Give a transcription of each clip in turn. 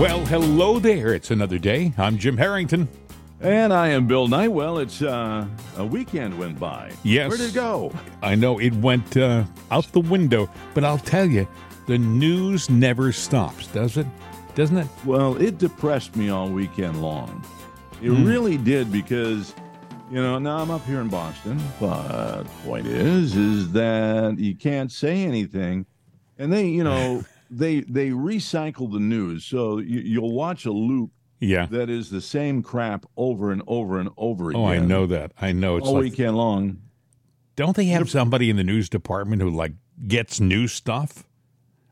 Well, hello there. It's another day. I'm Jim Harrington. And I am Bill Knight. Well, it's uh, a weekend went by. Yes. Where did it go? I know it went uh, out the window, but I'll tell you, the news never stops, does it? Doesn't it? Well, it depressed me all weekend long. It Hmm. really did because, you know, now I'm up here in Boston, but the point is, is that you can't say anything, and they, you know, they they recycle the news, so you, you'll watch a loop Yeah. that is the same crap over and over and over again. Oh, I know that. I know. It's all like, weekend long. don't they have somebody in the news department who like gets new stuff?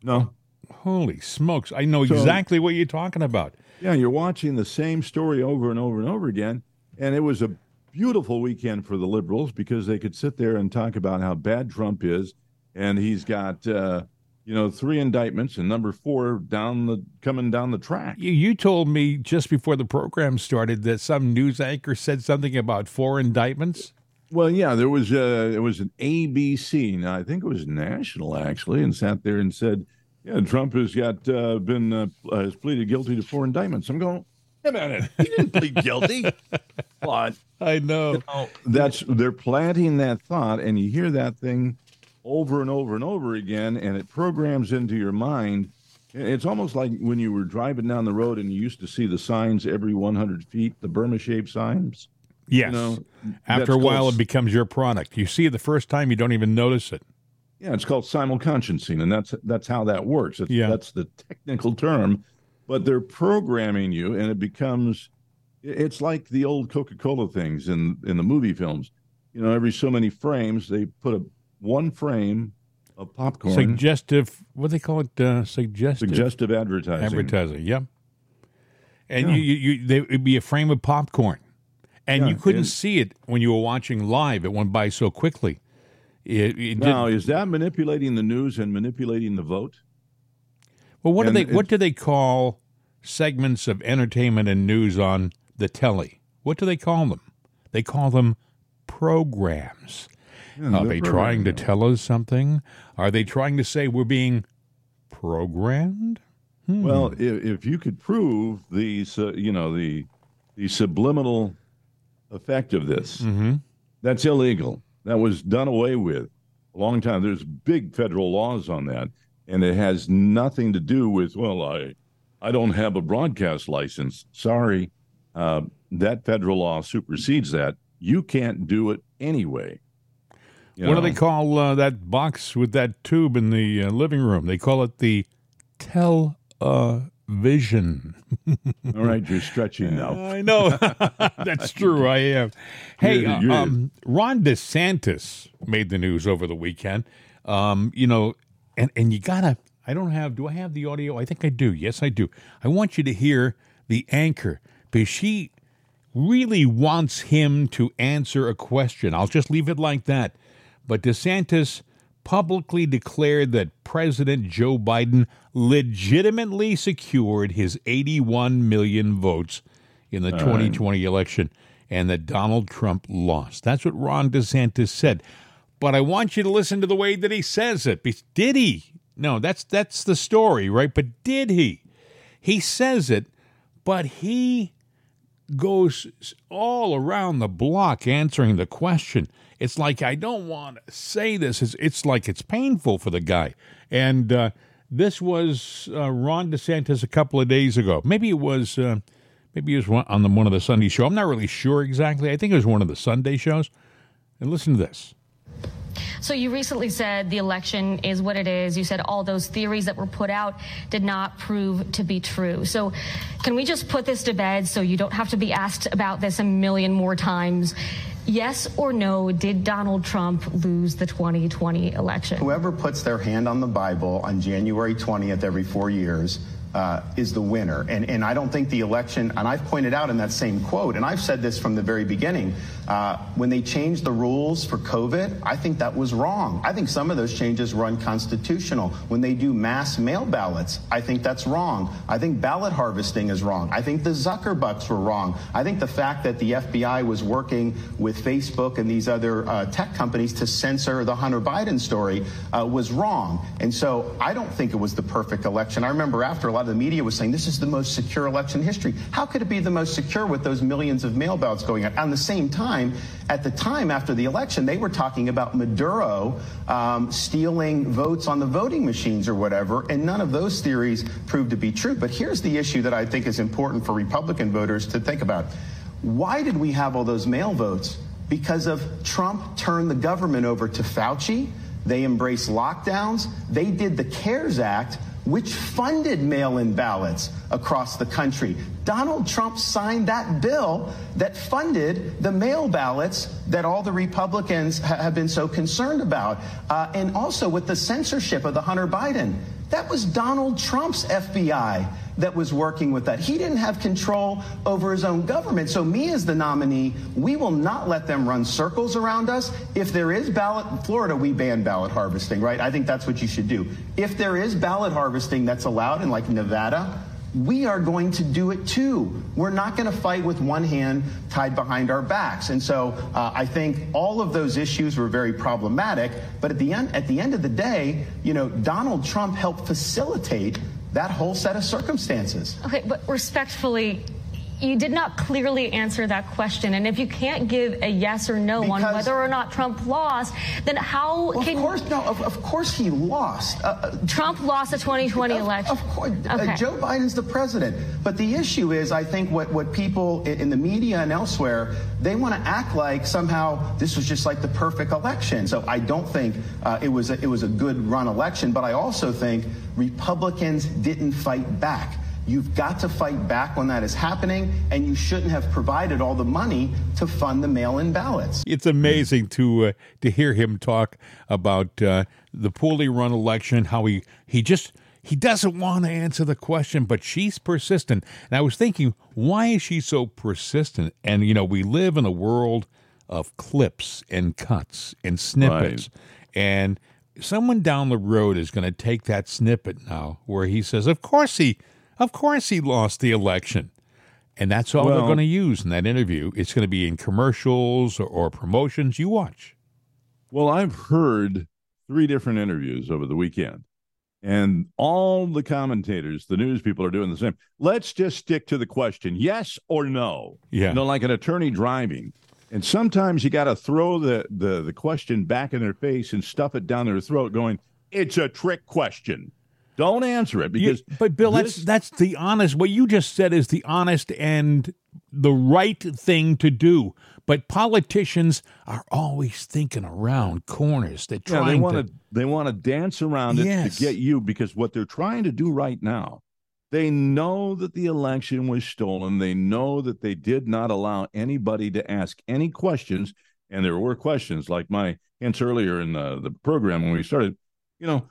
No, Holy smokes! I know So- exactly what you're talking about. Yeah, you're watching the same story over and over and over again. And it was a beautiful weekend for the liberals because they could sit there and talk about how bad Trump is. And he's got, uh, you know, three indictments and number four down the coming down the track. You, you told me just before the program started that some news anchor said something about four indictments. Well, yeah, there was uh, it was an ABC. Now I think it was national actually, and sat there and said, "Yeah, Trump has got uh, been uh, has pleaded guilty to four indictments." I'm going, "Wait a minute, he didn't plead guilty." But I know. that's they're planting that thought and you hear that thing over and over and over again and it programs into your mind it's almost like when you were driving down the road and you used to see the signs every 100 feet the Burma-Shave signs Yes. know, After a while, called- it becomes your product. You see it the first time, you don't even notice it. yeah it's called simulconsciencing and that's that's how that works it's, Yeah. that's the technical term but they're programming you and it becomes it's like the old coca-cola things in in the movie films you know every so many frames they put a one frame of popcorn Suggestive, what do they call it? Uh, suggestive suggestive advertising. advertising. Yep. And Yeah. you, you, you, they, it'd be a frame of popcorn, and Yeah, you couldn't and- see it when you were watching live. It went by so quickly. It, it Now, is that manipulating the news and manipulating the vote? well, what do they what do they call segments of entertainment and news on the telly? What do they call them? They call them programs. Yeah, Are they trying to tell us something? Are they trying to say we're being programmed? Hmm. Well, if, if you could prove the su- you know the the subliminal effect of this, hmm that's illegal. That was done away with a long time. There's big federal laws on that, and it has nothing to do with well, I I don't have a broadcast license. Sorry, uh, that federal law supersedes that. You can't do it anyway. You What do they call uh, that box with that tube in the uh, living room? They call it the television. All right, you're stretching now. I know. That's true. I am. Hey, Yeah, yeah. um, Ron DeSantis made the news over the weekend. Um, you know, and, and you got to, I don't have, do I have the audio? I think I do. Yes, I do. I want you to hear the anchor because she really wants him to answer a question. I'll just leave it like that. But DeSantis publicly declared that President Joe Biden legitimately secured his 81 million votes in the 2020 election and that Donald Trump lost. That's what Ron DeSantis said. But I want you to listen to the way that he says it. Did he? No, that's that's the story, right? But did he? He says it, but he goes all around the block answering the question. It's like I don't want to say this. It's, it's like it's painful for the guy. And uh, this was uh, Ron DeSantis a couple of days ago. Maybe it was. Uh, maybe it was on the, one of the Sunday show. I'm not really sure exactly. I think it was one of the Sunday shows. And listen to this. So you recently said the election is what it is. You said all those theories that were put out did not prove to be true. So can we just put this to bed so you don't have to be asked about this a million more times? Yes or no, did Donald Trump lose the 2020 election? Whoever puts their hand on the Bible on January 20th every four years uh, is the winner. And, and I don't think the election, and I've pointed out in that same quote, and I've said this from the very beginning, Uh, when they changed the rules for COVID, I think that was wrong. I think some of those changes were unconstitutional. When they do mass mail ballots, I think that's wrong. I think ballot harvesting is wrong. I think the Zuckerbucks were wrong. I think the fact that the FBI was working with Facebook and these other uh, tech companies to censor the Hunter Biden story uh, was wrong. And so I don't think it was the perfect election. I remember after a lot of the media was saying this is the most secure election in history. How could it be the most secure with those millions of mail ballots going out? At the same time, at the time after the election, they were talking about Maduro um, stealing votes on the voting machines or whatever, and none of those theories proved to be true. But here's the issue that I think is important for Republican voters to think about. Why did we have all those mail votes? Because of Trump turned the government over to Fauci. They embraced lockdowns. They did the CARES Act, which funded mail in ballots across the country. Donald Trump signed that bill that funded the mail ballots that all the Republicans ha- have been so concerned about. Uh, and also with the censorship of the Hunter Biden. That was Donald Trump's FBI that was working with that. He didn't have control over his own government. So, me as the nominee, we will not let them run circles around us. If there is ballot, in Florida, we ban ballot harvesting, right? I think that's what you should do. If there is ballot harvesting that's allowed in like Nevada, we are going to do it too. We're not going to fight with one hand tied behind our backs. And so uh, I think all of those issues were very problematic. But at the end, at the end of the day, you know, Donald Trump helped facilitate that whole set of circumstances. Okay, but respectfully, you did not clearly answer that question. And if you can't give a yes or no because, on whether or not Trump lost, then how well, can... Of course, no, of, of course he lost. Uh, uh Trump lost the 2020 of, election. Of course. Uh, okay. Uh, Joe Biden's the president. But the issue is, I think what, what people in the media and elsewhere, they want to act like somehow this was just like the perfect election. So I don't think uh, it, was a, it was a good run election, but I also think Republicans didn't fight back. You've got to fight back when that is happening, and you shouldn't have provided all the money to fund the mail-in ballots. It's amazing to uh, to hear him talk about uh, the poorly run election, how he he just he doesn't want to answer the question, but she's persistent. And I was thinking, why is she so persistent? And you know, we live in a world of clips and cuts and snippets, right. and someone down the road is going to take that snippet now where he says, "Of course he." Of course, he lost the election. And that's all well, they're going to use in that interview. It's going to be in commercials or, or promotions. You watch. Well, I've heard three different interviews over the weekend, and all the commentators, the news people are doing the same. Let's just stick to the question yes or no. Yeah. You know, like an attorney driving. And sometimes you got to throw the, the, the question back in their face and stuff it down their throat, going, it's a trick question. Don't answer it because. You, but Bill, this, that's that's the honest. What you just said is the honest and the right thing to do. But politicians are always thinking around corners. They're trying yeah, they want to they want to dance around it yes. to get you because what they're trying to do right now, they know that the election was stolen. They know that they did not allow anybody to ask any questions, and there were questions like my hints earlier in the, the program when we started. You know,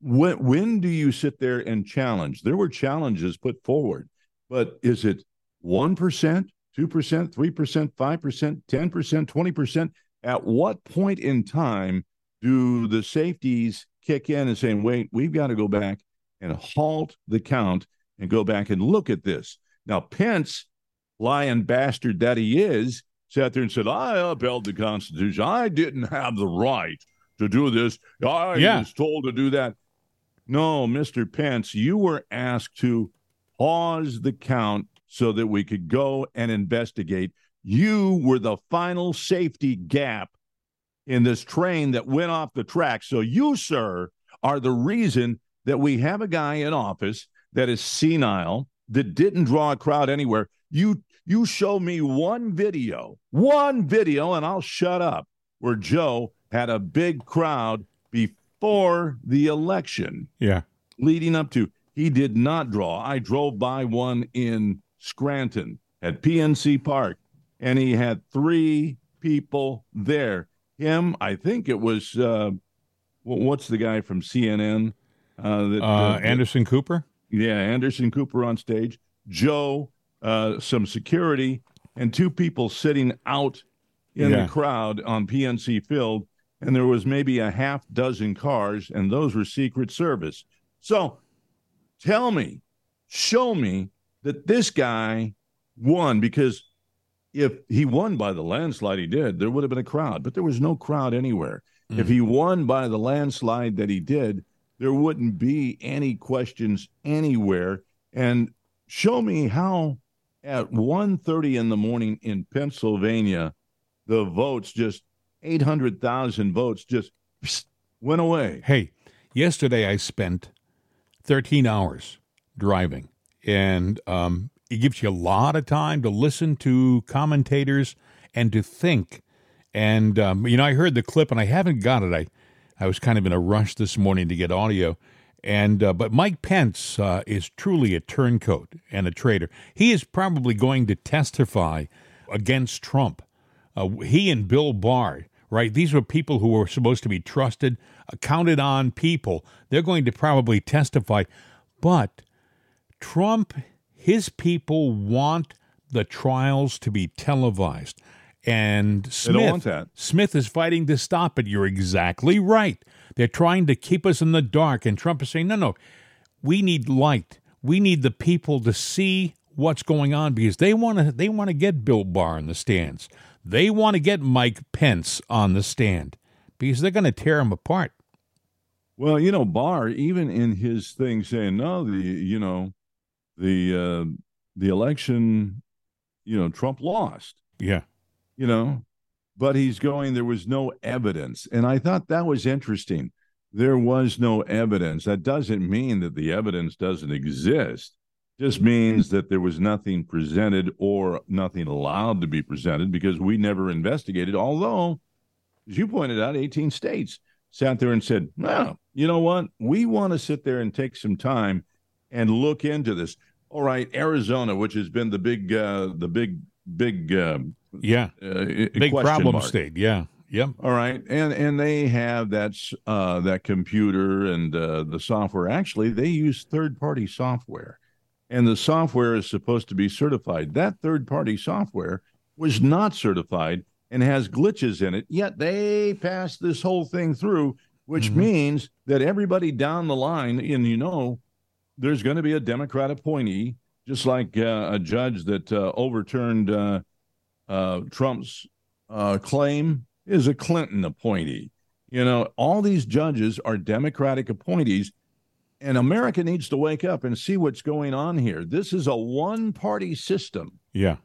when when do you sit there and challenge? There were challenges put forward, but is it one percent, two percent, three percent, five percent, ten percent, twenty percent? At what point in time do the safeties kick in and saying, "Wait, we've got to go back and halt the count and go back and look at this"? Now, Pence, lying bastard that he is, sat there and said, "I upheld the Constitution. I didn't have the right." to do this. I yeah. was told to do that. No, Mr. Pence, you were asked to pause the count so that we could go and investigate. You were the final safety gap in this train that went off the track. So you, sir, are the reason that we have a guy in office that is senile, that didn't draw a crowd anywhere. You you show me one video, one video, and I'll shut up, where Joe had a big crowd before for the election. Yeah. Leading up to, he did not draw. I drove by one in Scranton at PNC Park, and he had three people there. Him, I think it was, uh, what's the guy from CNN? Uh, that, uh, Anderson Cooper? Yeah, Anderson Cooper on stage. Joe, uh, some security, and two people sitting out in Yeah. the crowd on PNC Field, and there was maybe a half dozen cars, and those were Secret Service. So tell me, show me that this guy won because if he won by the landslide he did, there would have been a crowd, but there was no crowd anywhere. If mm. he won by the landslide that he did, there wouldn't be any questions anywhere. And show me how at 1.30 in the morning in Pennsylvania, the votes just 800,000 votes just went away. Hey, yesterday I spent 13 hours driving, and um, it gives you a lot of time to listen to commentators and to think. And, um, you know, I heard the clip and I haven't got it. I, I was kind of in a rush this morning to get audio. And uh, but Mike Pence uh, is truly a turncoat and a traitor. He is probably going to testify against Trump. Uh, he and Bill Barr, right? These were people who were supposed to be trusted, uh, counted on people. They're going to probably testify. But Trump, his people want the trials to be televised. And Smith, don't want that. Smith is fighting to stop it. You're exactly right. They're trying to keep us in the dark. And Trump is saying, no, no, we need light. We need the people to see what's going on because they want to they want to get Bill Barr in the stands. They want to get Mike Pence on the stand because they're going to tear him apart. Well, you know, Barr, even in his thing saying, no, the, you know, the, uh, the election, you know, Trump lost. Yeah. you know, but he's going, there was no evidence. And I thought that was interesting. There was no evidence. That doesn't mean that the evidence doesn't exist, just means that there was nothing presented or nothing allowed to be presented because we never investigated. Although, as you pointed out, 18 states sat there and said, no, you know what? We want to sit there and take some time and look into this. All right, Arizona, which has been the big, uh, the big, big, um, Yeah. uh, Big problem mark. state. Yeah. Yep. All right, and and they have that uh, that computer and uh, the software. Actually, they use third party software, and the software is supposed to be certified. That third party software was not certified and has glitches in it. Yet they passed this whole thing through, which means that everybody down the line, and you know, there's going to be a Democrat appointee, just like uh, a judge that uh, overturned uh, uh, Trump's uh, claim is a Clinton appointee. You know, all these judges are Democratic appointees, and America needs to wake up and see what's going on here. This is a one-party system, Yeah.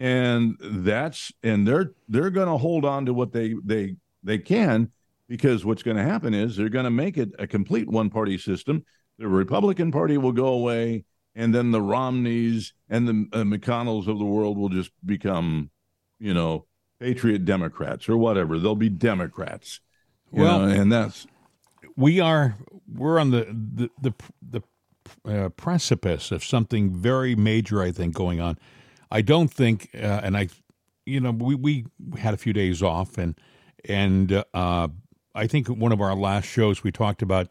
and that's and they're they're going to hold on to what they they they can because what's going to happen is they're going to make it a complete one-party system. The Republican Party will go away, and then the Romneys and the uh, McConnells of the world will just become, you know, patriot Democrats or whatever. They'll be Democrats. Well- know, and that's we are we're on the the the, the uh, precipice of something very major. I think going on. I don't think, uh, and I, you know, we we had a few days off, and and uh, I think one of our last shows we talked about.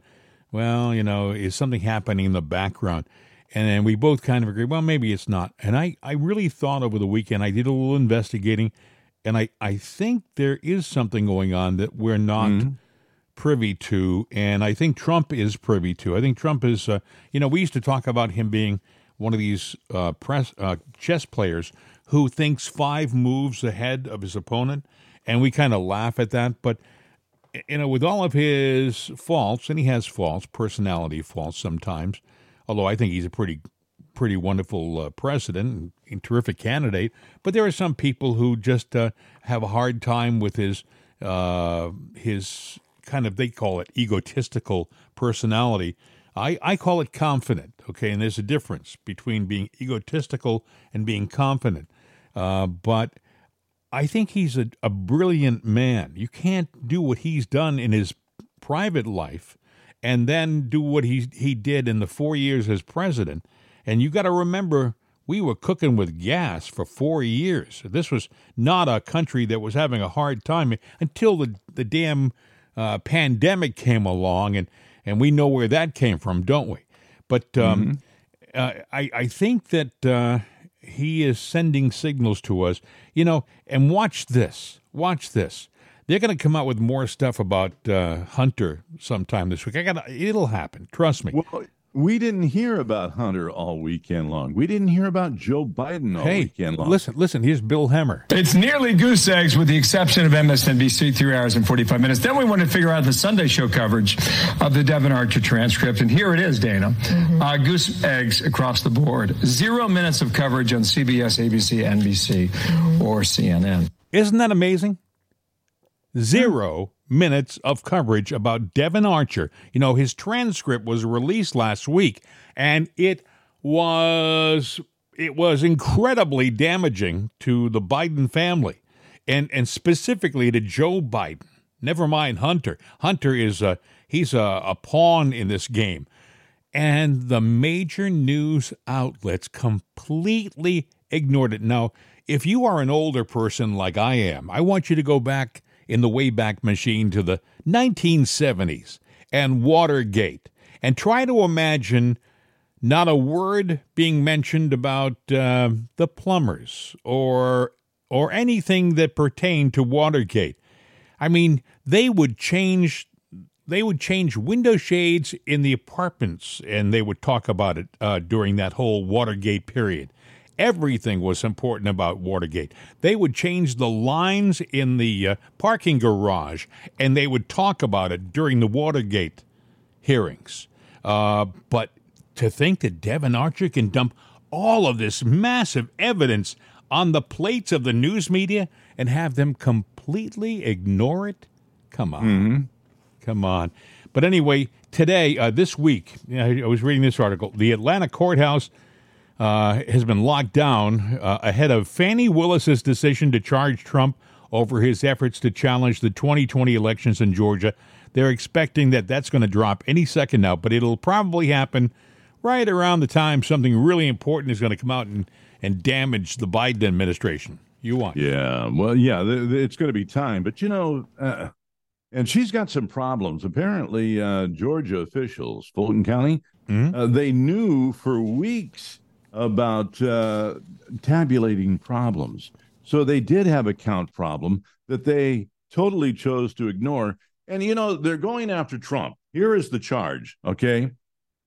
Well, you know, is something happening in the background? And then we both kind of agreed, well, maybe it's not. And I, I really thought over the weekend, I did a little investigating, and I, I think there is something going on that we're not privy to, and I think Trump is privy to. I think Trump is, uh, you know, we used to talk about him being one of these uh, press uh, chess players who thinks five moves ahead of his opponent, and we kind of laugh at that. But you know, with all of his faults, and he has faults, personality faults sometimes. Although I think he's a pretty, pretty wonderful uh, president and terrific candidate. But there are some people who just uh, have a hard time with his uh, his kind of they call it egotistical personality. I, I call it confident. Okay, and there's a difference between being egotistical and being confident. Uh, but I think he's a, a brilliant man. You can't do what he's done in his private life and then do what he he did in the four years as president. And you got to remember, we were cooking with gas for four years. This was not a country that was having a hard time until the the damn uh, pandemic came along, and and we know where that came from, don't we? But um, uh, I I think that uh, he is sending signals to us. You know, and watch this. Watch this. They're going to come out with more stuff about uh, Hunter sometime this week. I got it'll happen. Trust me. Well, we didn't hear about Hunter all weekend long. We didn't hear about Joe Biden all hey, weekend long. Listen, listen, here's Bill Hemmer. It's nearly goose eggs with the exception of MSNBC, three hours and 45 minutes. Then we want to figure out the Sunday show coverage of the Devon Archer transcript. And here it is, Dana. Mm-hmm. Uh, goose eggs across the board. Zero minutes of coverage on CBS, ABC, NBC, mm-hmm. or CNN. Isn't that amazing? Zero minutes of coverage about Devon Archer. You know, his transcript was released last week and it was it was incredibly damaging to the Biden family and and specifically to Joe Biden. Never mind Hunter. Hunter is a he's a, a pawn in this game. And the major news outlets completely ignored it. Now, if you are an older person like I am, I want you to go back in the Wayback Machine to the 1970s and Watergate and try to imagine not a word being mentioned about uh, the plumbers or or anything that pertained to Watergate. I mean, they would change they would change window shades in the apartments and they would talk about it uh, during that whole Watergate period. Everything was important about Watergate. They would change the lines in the uh, parking garage and they would talk about it during the Watergate hearings. Uh, but to think that Devon Archer can dump all of this massive evidence on the plates of the news media and have them completely ignore it? Come on. Mm-hmm. Come on. But anyway, today, uh, this week, I was reading this article. The Atlanta courthouse uh, has been locked down uh, ahead of Fani Willis's decision to charge Trump over his efforts to challenge the 2020 elections in Georgia. They're expecting that that's going to drop any second now, but it'll probably happen right around the time something really important is going to come out and, and damage the Biden administration. You want? Yeah, well, yeah, th- th- it's going to be time, but you know, uh, and she's got some problems. Apparently, uh, Georgia officials, Fulton County, mm-hmm. uh, they knew for weeks about uh, tabulating problems. So they did have a count problem that they totally chose to ignore. And, you know, they're going after Trump. Here is the charge, okay?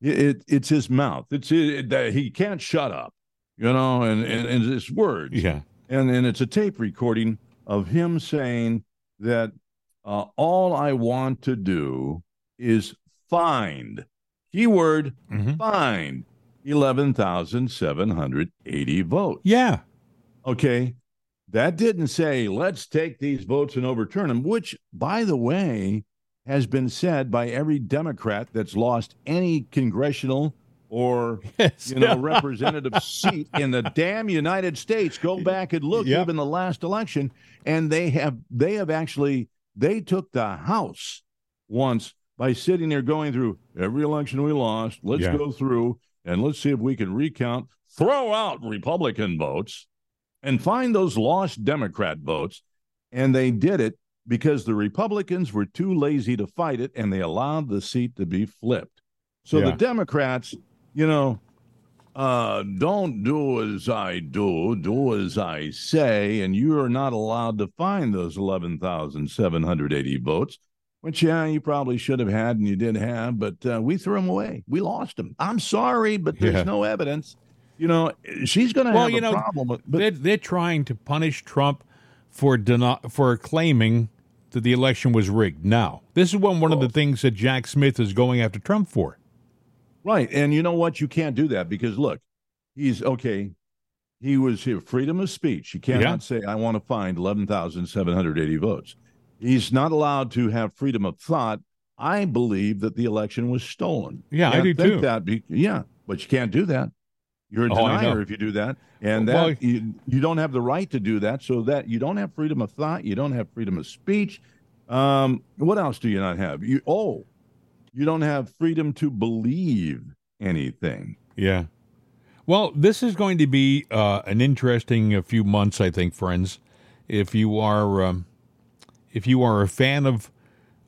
It, it it's his mouth. It's it, that he can't shut up, you know, and, and, and his words. Yeah. And, and it's a tape recording of him saying that uh, all I want to do is find, keyword, mm-hmm. find 11,780 votes. Yeah. Okay. That didn't say, let's take these votes and overturn them, which, by the way, has been said by every Democrat that's lost any congressional or yes. you know representative seat in the damn United States. Go back and look yep. even the last election, and they have they have actually they took the House once by sitting there going through every election we lost. Let's yeah. go through and let's see if we can recount, throw out Republican votes, and find those lost Democrat votes. And they did it because the Republicans were too lazy to fight it and they allowed the seat to be flipped. So yeah. the Democrats, you know, uh, don't do as I do, do as I say, and you are not allowed to find those 11,780 votes which yeah, you probably should have had and you did have, but uh, we threw them away. We lost them. I'm sorry, but there's yeah. no evidence. You know, she's going to well, have you a know, problem. But they're, they're trying to punish Trump for deni- for claiming that the election was rigged. Now, this is one one of the things that Jack Smith is going after Trump for. Right, and you know what? You can't do that because look, he's okay. He was here, freedom of speech. He cannot yeah. say, "I want to find eleven thousand seven hundred eighty votes." He's not allowed to have freedom of thought. I believe that the election was stolen. Yeah, I do too. That be, yeah, but you can't do that. You're a oh, denier if you do that, and that well, you, you don't have the right to do that. So that you don't have freedom of thought, you don't have freedom of speech. Um, what else do you not have? You oh, you don't have freedom to believe anything. Yeah. Well, this is going to be uh, an interesting uh, few months, I think, friends. If you are um, if you are a fan of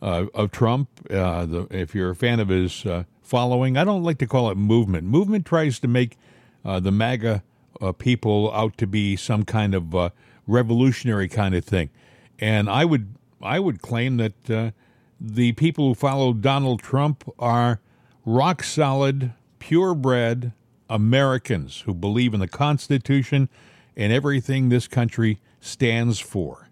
uh, of Trump, uh, the, if you're a fan of his uh, following, I don't like to call it movement. Movement tries to make uh, the MAGA uh, people out to be some kind of uh, revolutionary kind of thing, and I would I would claim that the people who follow Donald Trump are rock solid, purebred Americans who believe in the Constitution and everything this country stands for.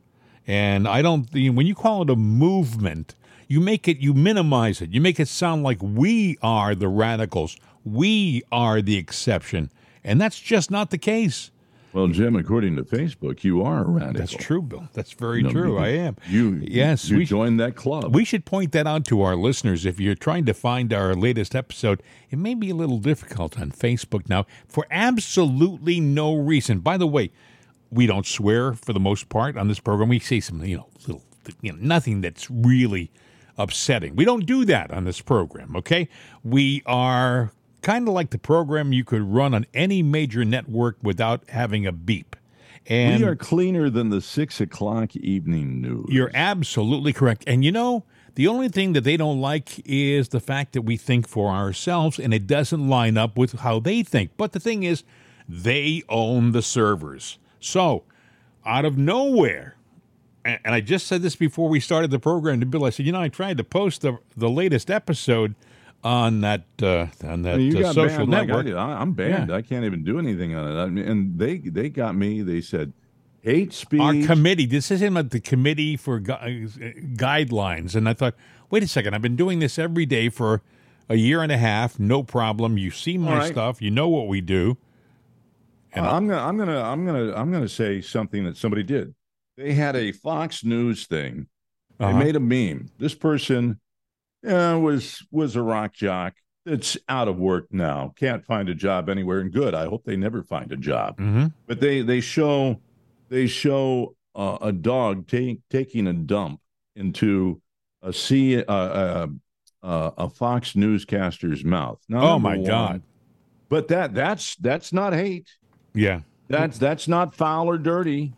And I don't, when you call it a movement, you make it, you minimize it. You make it sound like we are the radicals, we are the exception. And that's just not the case. Well, Jim, according to Facebook, you are a radical. That's true, Bill. That's very know, true. you- I am. You yes, you we joined that club. We should point that out to our listeners. If you're trying to find our latest episode, it may be a little difficult on Facebook now for absolutely no reason. By the way, we don't swear for the most part on this program. We say some, you know, little, you know, nothing that's really upsetting. We don't do that on this program, okay? We are kind of like the program you could run on any major network without having a beep. And we are cleaner than the six o'clock evening news. you're absolutely correct. And you know, the only thing that they don't like is the fact that we think for ourselves and it doesn't line up with how they think. But the thing is, they own the servers. So, out of nowhere, and and I just said this before we started the program to Bill. I said, you know, I tried to post the the latest episode on that uh, on that you uh, got social banned like I network. I, am banned. Yeah. I can't even do anything on it. I mean, and they they got me. They said hate speech. our committee. This is him at the committee for gu- uh, guidelines, and I thought, wait a second, I've been doing this every day for a year and a half, no problem. You see my right. stuff, you know what we do. And I'm gonna I'm gonna I'm gonna I'm gonna say something that somebody did. They had a Fox News thing. They Uh-huh. made a meme. This person uh, was was a rock jock that's out of work now, can't find a job anywhere, and good. I hope they never find a job. Mhm. But they they show they show uh, a dog take, taking a dump into a C uh, uh, uh, a Fox newscaster's mouth. Now, Oh my one- God! But that that's that's not hate. Yeah. That's that's not foul or dirty.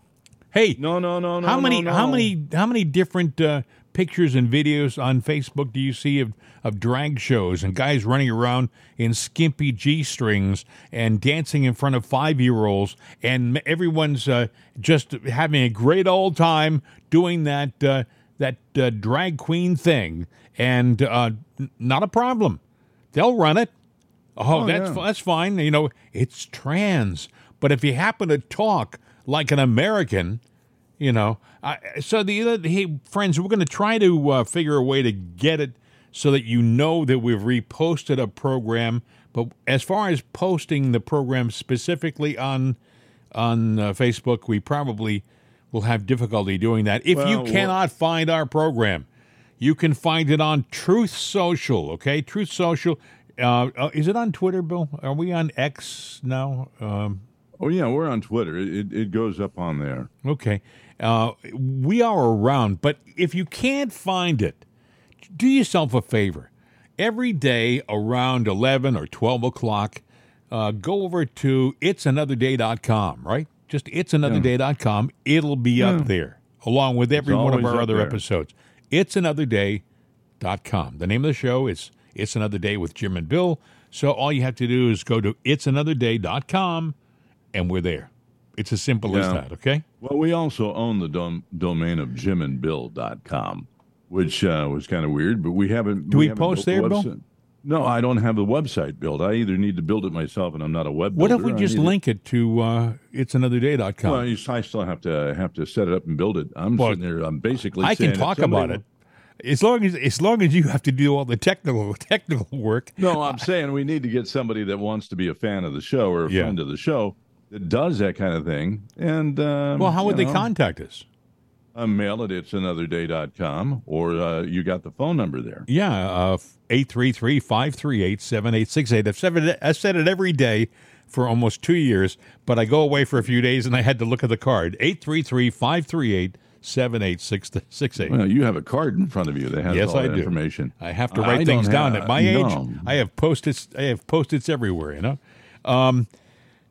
Hey, No, no, no, no. how many no, how many how many different uh, pictures and videos on Facebook do you see of of drag shows and guys running around in skimpy g strings and dancing in front of five year olds and everyone's uh, just having a great old time doing that uh, that uh, drag queen thing and uh, n- not a problem. They'll run it. Oh, Oh, that's yeah. that's fine. You know, it's trans. But if you happen to talk like an American, you know, I, so the other, hey friends, we're going to try to uh, figure a way to get it so that you know that we've reposted a program. But as far as posting the program specifically on on uh, Facebook, we probably will have difficulty doing that. If you Well, wha- cannot find our program, you can find it on Truth Social. Okay, Truth Social. Uh, uh, is it on Twitter, Bill? Are we on X now? Um, Oh yeah, we're on Twitter. It, it, goes up on there. Okay. Uh, we are around, but if you can't find it, do yourself a favor. Every day around 11 or 12 o'clock, uh, go over to it'sanotherday.com, right? Just it'sanotherday.com. It'll be up there along with every one of our other there. episodes. It'sanotherday.com. The name of the show is It's Another Day with Jim and Bill. So all you have to do is go to it'sanotherday.com and we're there. It's as simple as that, okay? Well, we also own the dom- domain of jimandbill.com, which uh, was kind of weird, but we haven't. Do we haven't post built the there, Bill? No, I don't have the website built. I either need to build it myself, and I'm not a web. What if we builder. Just link it to uh, it'sanotherday.com? Well, you- I still have to have to set it up and build it. I'm Well, sitting there. I'm basically. I can talk about it. As long as as long as you have to do all the technical technical work. No, I'm saying we need to get somebody that wants to be a fan of the show or a Yeah. friend of the show that does that kind of thing. And um, Well, how would they know, contact us? uh, mail it it's anotherday.com or uh, you got the phone number there. Yeah, uh, 833-538-7868. I've said it, I've said it every day for almost two years, but I go away for a few days and I had to look at the card. 833-538-7868. Well, you have a card in front of you that has Yes, all I that do. information. I have to I write things down. have- At my age, no. I have post-its. I have post-its everywhere. You know. Um,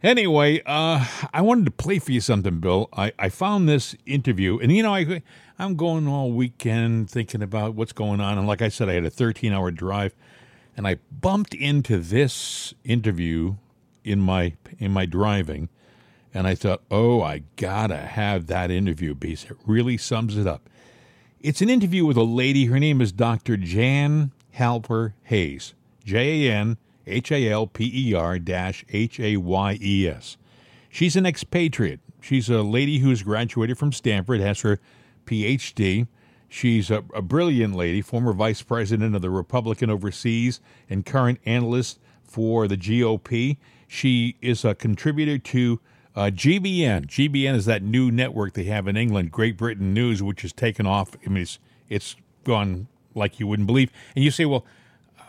anyway, uh, I wanted to play for you something, Bill. I, I found this interview, and you know, I I'm going all weekend thinking about what's going on, and like I said, I had a 13-hour drive, and I bumped into this interview in my in my driving And I thought, oh, I gotta have that interview because it really sums it up. It's an interview with a lady. Her name is Dr. Jan Halper Hayes. J A N H A L P E R H A Y E S. She's an expatriate. She's a lady who's graduated from Stanford, has her PhD. She's a, a brilliant lady, former vice president of the Republican Overseas and current analyst for the GOP. She is a contributor to uh, GBN. GBN is that new network they have in England, Great Britain News, which has taken off. I mean, it's, it's gone like you wouldn't believe. And you say, well,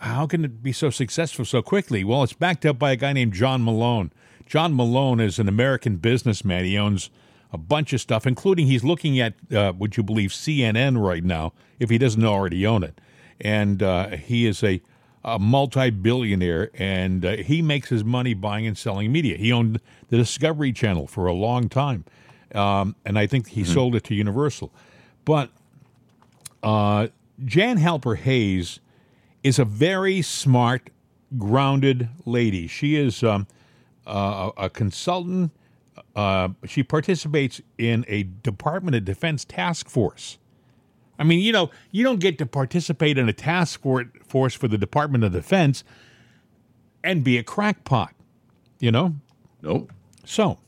how can it be so successful so quickly? Well, it's backed up by a guy named John Malone. John Malone is an American businessman. He owns a bunch of stuff, including he's looking at, uh, would you believe, CNN right now, if he doesn't already own it. And uh, he is a, a multi billionaire, and uh, he makes his money buying and selling media. He owned the Discovery Channel for a long time, um, and I think he mm-hmm. sold it to Universal. But uh, Jan Halper Hayes is a very smart, grounded lady. She is um, uh, a consultant. Uh, she participates in a Department of Defense task force. I mean, you know, you don't get to participate in a task force for the Department of Defense and be a crackpot, you know? Nope. So,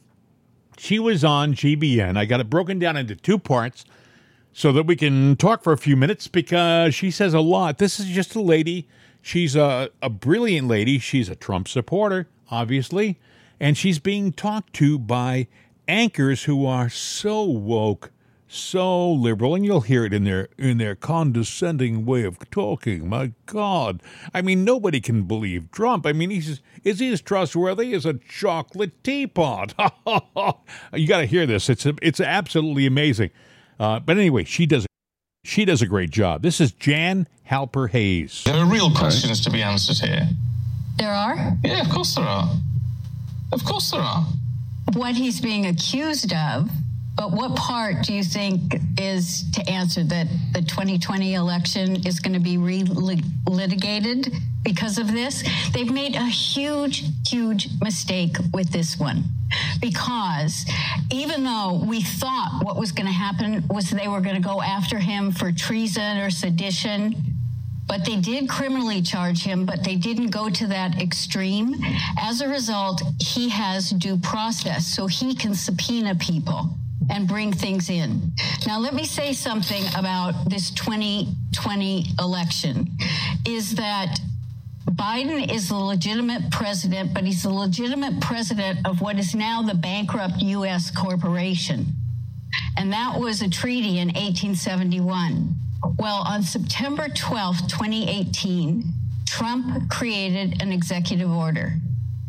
she was on GBN. I got it broken down into two parts so that we can talk for a few minutes because she says a lot. This is just a lady. She's a, a brilliant lady. She's a Trump supporter, obviously, and she's being talked to by anchors who are so woke, so liberal, and you'll hear it in their in their condescending way of talking. My God, I mean, nobody can believe Trump. I mean, he's is he as trustworthy as a chocolate teapot? you got to hear this. It's it's absolutely amazing. Uh, but anyway, she does she does a great job. This is Jan Halper Hayes. There are real questions to be answered here. There are? Yeah, of course there are. Of course there are. What he's being accused of but what part do you think is to answer that the 2020 election is going to be re-litigated because of this? They've made a huge, huge mistake with this one because even though we thought what was going to happen was they were going to go after him for treason or sedition, but they did criminally charge him, but they didn't go to that extreme. As a result, he has due process, so he can subpoena people and bring things in. Now, let me say something about this 2020 election is that Biden is the legitimate president, but he's the legitimate president of what is now the bankrupt U.S. corporation. And that was a treaty in 1871. Well, on September 12, 2018, Trump created an executive order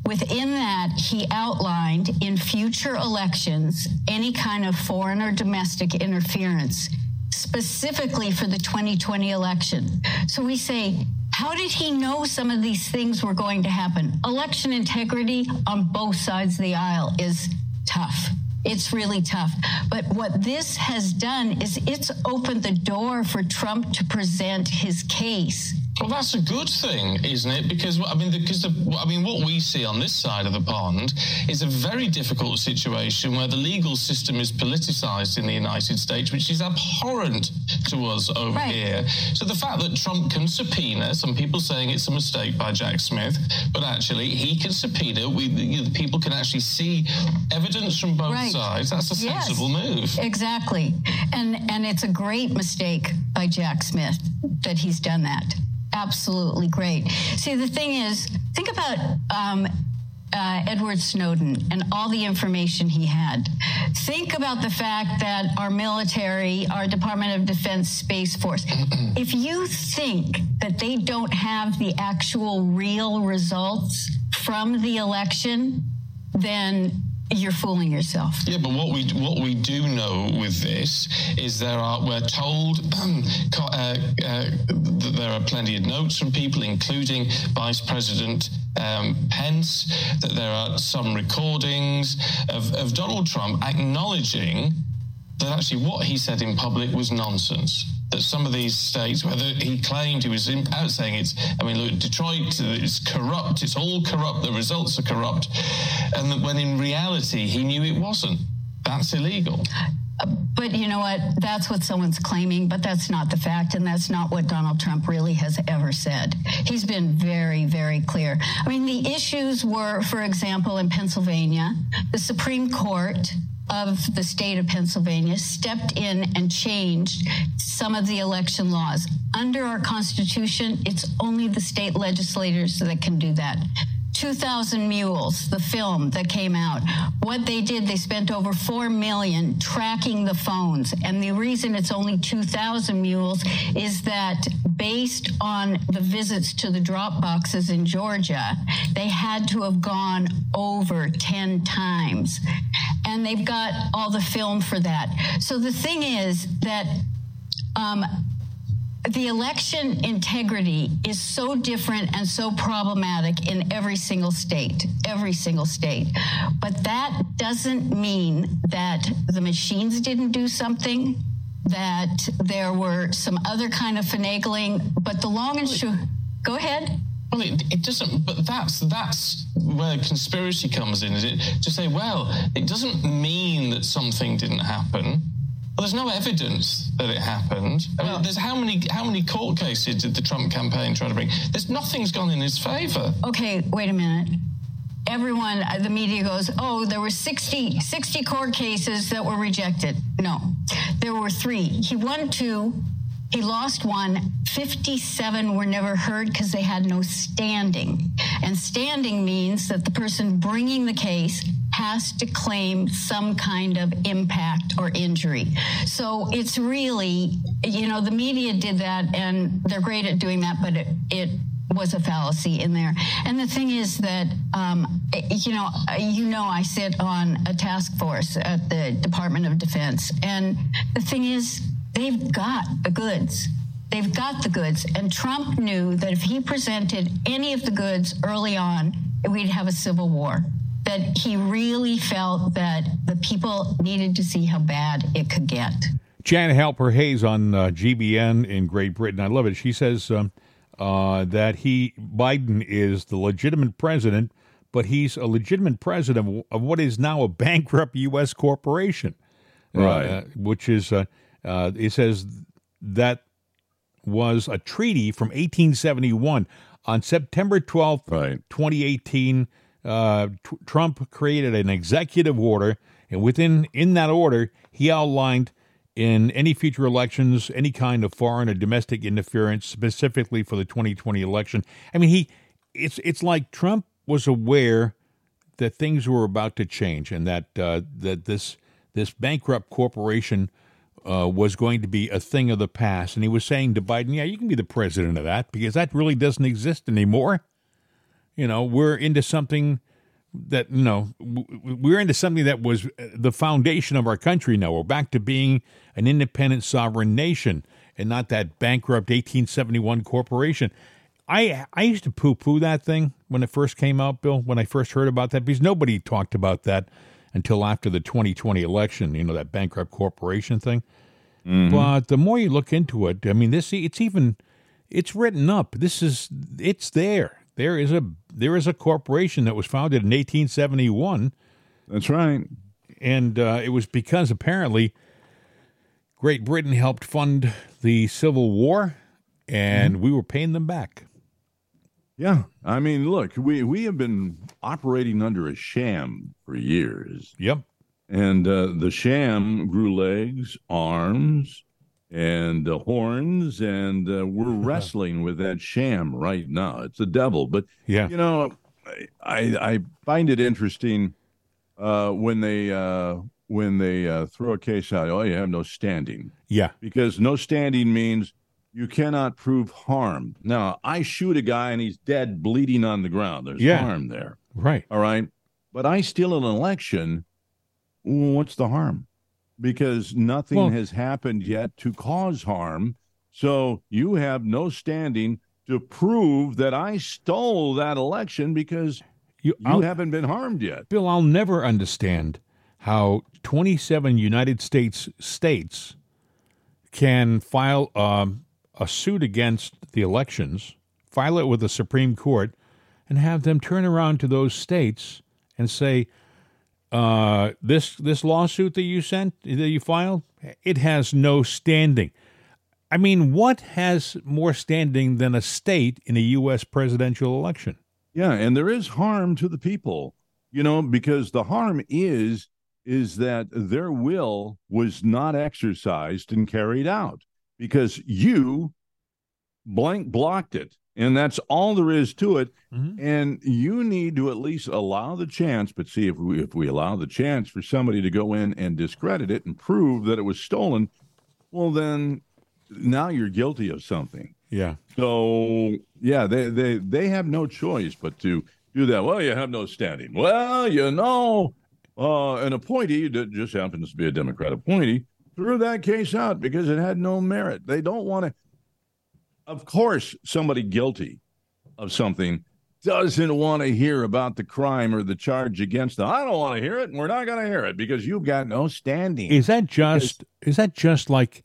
Within that, he outlined in future elections any kind of foreign or domestic interference, specifically for the 2020 election. So we say, how did he know some of these things were going to happen? Election integrity on both sides of the aisle is tough. It's really tough. But what this has done is it's opened the door for Trump to present his case well, that's a good thing, isn't it? Because I mean, because the, I mean, what we see on this side of the pond is a very difficult situation where the legal system is politicized in the United States, which is abhorrent to us over right. here. So the fact that Trump can subpoena, some people saying it's a mistake by Jack Smith, but actually he can subpoena. We, you know, the people can actually see evidence from both right. sides. That's a sensible yes, move. Exactly, and and it's a great mistake by Jack Smith that he's done that absolutely great. See, the thing is, think about um, uh, Edward Snowden and all the information he had. Think about the fact that our military, our Department of Defense Space Force, if you think that they don't have the actual real results from the election, then you're fooling yourself. Yeah, but what we what we do know with this is there are we're told uh, uh, there are plenty of notes from people, including Vice President um, Pence, that there are some recordings of, of Donald Trump acknowledging that actually what he said in public was nonsense that some of these states, whether he claimed he was out saying it's, I mean, look, Detroit is corrupt, it's all corrupt, the results are corrupt, and that when in reality he knew it wasn't. That's illegal. But you know what? That's what someone's claiming, but that's not the fact, and that's not what Donald Trump really has ever said. He's been very, very clear. I mean, the issues were, for example, in Pennsylvania, the Supreme Court of the state of Pennsylvania stepped in and changed some of the election laws. Under our Constitution, it's only the state legislators that can do that. 2000 Mules, the film that came out. What they did, they spent over 4 million tracking the phones. And the reason it's only 2000 Mules is that based on the visits to the drop boxes in Georgia, they had to have gone over 10 times. And they've got all the film for that. So the thing is that um, the election integrity is so different and so problematic in every single state, every single state. But that doesn't mean that the machines didn't do something, that there were some other kind of finagling. But the long and short, go ahead. Well, it, it, doesn't, but that's that's where conspiracy comes in. Is it to say, well, it doesn't mean that something didn't happen well, there's no evidence that it happened. I mean, there's how many how many court cases did the Trump campaign try to bring? There's nothing's gone in his favor. Okay, wait a minute. Everyone, uh, the media goes, oh, there were 60, 60 court cases that were rejected. No, there were three. He won two, he lost one. 57 were never heard because they had no standing. And standing means that the person bringing the case has to claim some kind of impact or injury. So it's really, you know, the media did that and they're great at doing that, but it, it was a fallacy in there. And the thing is that, um, you know, you know, I sit on a task force at the Department of Defense. And the thing is, they've got the goods. They've got the goods. And Trump knew that if he presented any of the goods early on, we'd have a civil war. That he really felt that the people needed to see how bad it could get. Janet Halper Hayes on uh, GBN in Great Britain. I love it. She says um, uh, that he, Biden, is the legitimate president, but he's a legitimate president of, of what is now a bankrupt U.S. corporation. Right. Uh, which is uh, uh, it says that was a treaty from 1871. On September 12th, right. 2018, uh, t- Trump created an executive order, and within in that order, he outlined in any future elections any kind of foreign or domestic interference, specifically for the 2020 election. I mean, he it's it's like Trump was aware that things were about to change, and that uh, that this this bankrupt corporation uh, was going to be a thing of the past. And he was saying to Biden, yeah, you can be the president of that because that really doesn't exist anymore. You know, we're into something that, you know, we're into something that was uh, the foundation of our country now. We're back to being an independent sovereign nation and not that bankrupt 1871 corporation. I I used to poo poo that thing when it first came out, Bill, when I first heard about that, because nobody talked about that until after the 2020 election, you know, that bankrupt corporation thing. Mm-hmm. But the more you look into it, I mean, this it's even it's written up. This is it's there. There is a there is a corporation that was founded in 1871. That's right. And uh, it was because apparently Great Britain helped fund the Civil War, and mm-hmm. we were paying them back. Yeah, I mean, look, we we have been operating under a sham for years. Yep. And uh, the sham grew legs, arms, and uh, horns, and uh, we're wrestling with that sham right now. It's a devil, but yeah, you know, I I find it interesting uh, when they uh, when they uh, throw a case out. Oh, you have no standing. Yeah, because no standing means you cannot prove harm. Now, I shoot a guy and he's dead, bleeding on the ground. There's yeah. harm there. Right. All right. But I steal an election. What's the harm? Because nothing well, has happened yet to cause harm. So you have no standing to prove that I stole that election because you, you haven't been harmed yet. Bill, I'll never understand how 27 United States states can file um, a suit against the elections, file it with the Supreme Court, and have them turn around to those states and say, uh, "This this lawsuit that you sent, that you filed, it has no standing." I mean, what has more standing than a state in a U.S. presidential election? Yeah, and there is harm to the people, you know, because the harm is is that their will was not exercised and carried out because you blank blocked it. And that's all there is to it. Mm-hmm. And you need to at least allow the chance, but see if we if we allow the chance for somebody to go in and discredit it and prove that it was stolen, well then now you're guilty of something. Yeah. So yeah, they they they have no choice but to do that. Well, you have no standing. Well, you know, uh, an appointee that just happens to be a Democrat appointee threw that case out because it had no merit. They don't want to. Of course, somebody guilty of something doesn't want to hear about the crime or the charge against them. I don't want to hear it, and we're not going to hear it because you've got no standing. Is that just? Because, is that just like?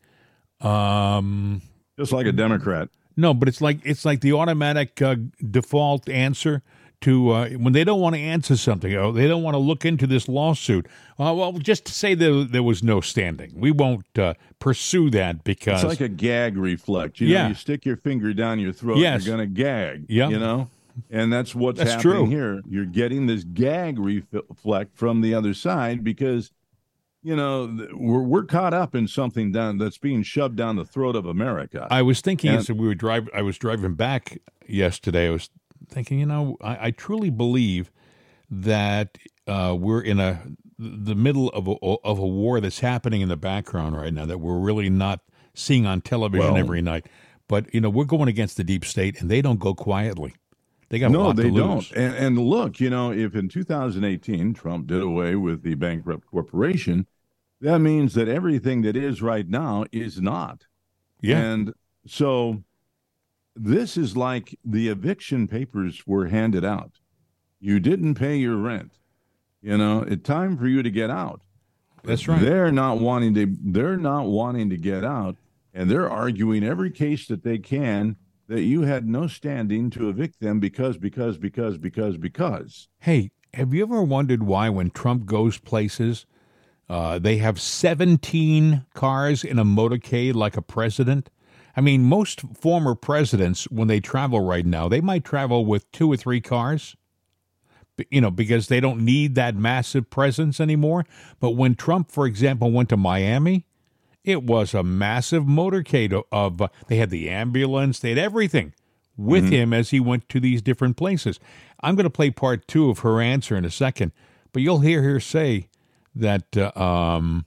Um, just like a Democrat. No, but it's like it's like the automatic uh, default answer to uh, when they don't want to answer something, oh, they don't want to look into this lawsuit. Uh, well, just to say that there was no standing, we won't uh, pursue that because it's like a gag reflex. You yeah, know, you stick your finger down your throat, yes. you're going to gag. Yeah, you know, and that's what's that's happening true. here. You're getting this gag reflex from the other side because you know we're we're caught up in something down that's being shoved down the throat of America. I was thinking and, as we were driving. I was driving back yesterday. I was thinking, you know, I, I truly believe that uh, we're in a the middle of a, of a war that's happening in the background right now that we're really not seeing on television well, every night. But you know, we're going against the deep state, and they don't go quietly. They got no, they don't. And, and look, you know, if in 2018 Trump did away with the bankrupt corporation, that means that everything that is right now is not. Yeah. And so this is like the eviction papers were handed out. You didn't pay your rent. You know, it's time for you to get out. That's right. They're not wanting to they're not wanting to get out and they're arguing every case that they can that you had no standing to evict them because because because because because. Hey, have you ever wondered why when Trump goes places uh, they have 17 cars in a motorcade like a president? I mean, most former presidents, when they travel right now, they might travel with two or three cars, you know, because they don't need that massive presence anymore. But when Trump, for example, went to Miami, it was a massive motorcade of, of uh, they had the ambulance, they had everything with mm-hmm. him as he went to these different places. I'm going to play part two of her answer in a second, but you'll hear her say that. Uh, um,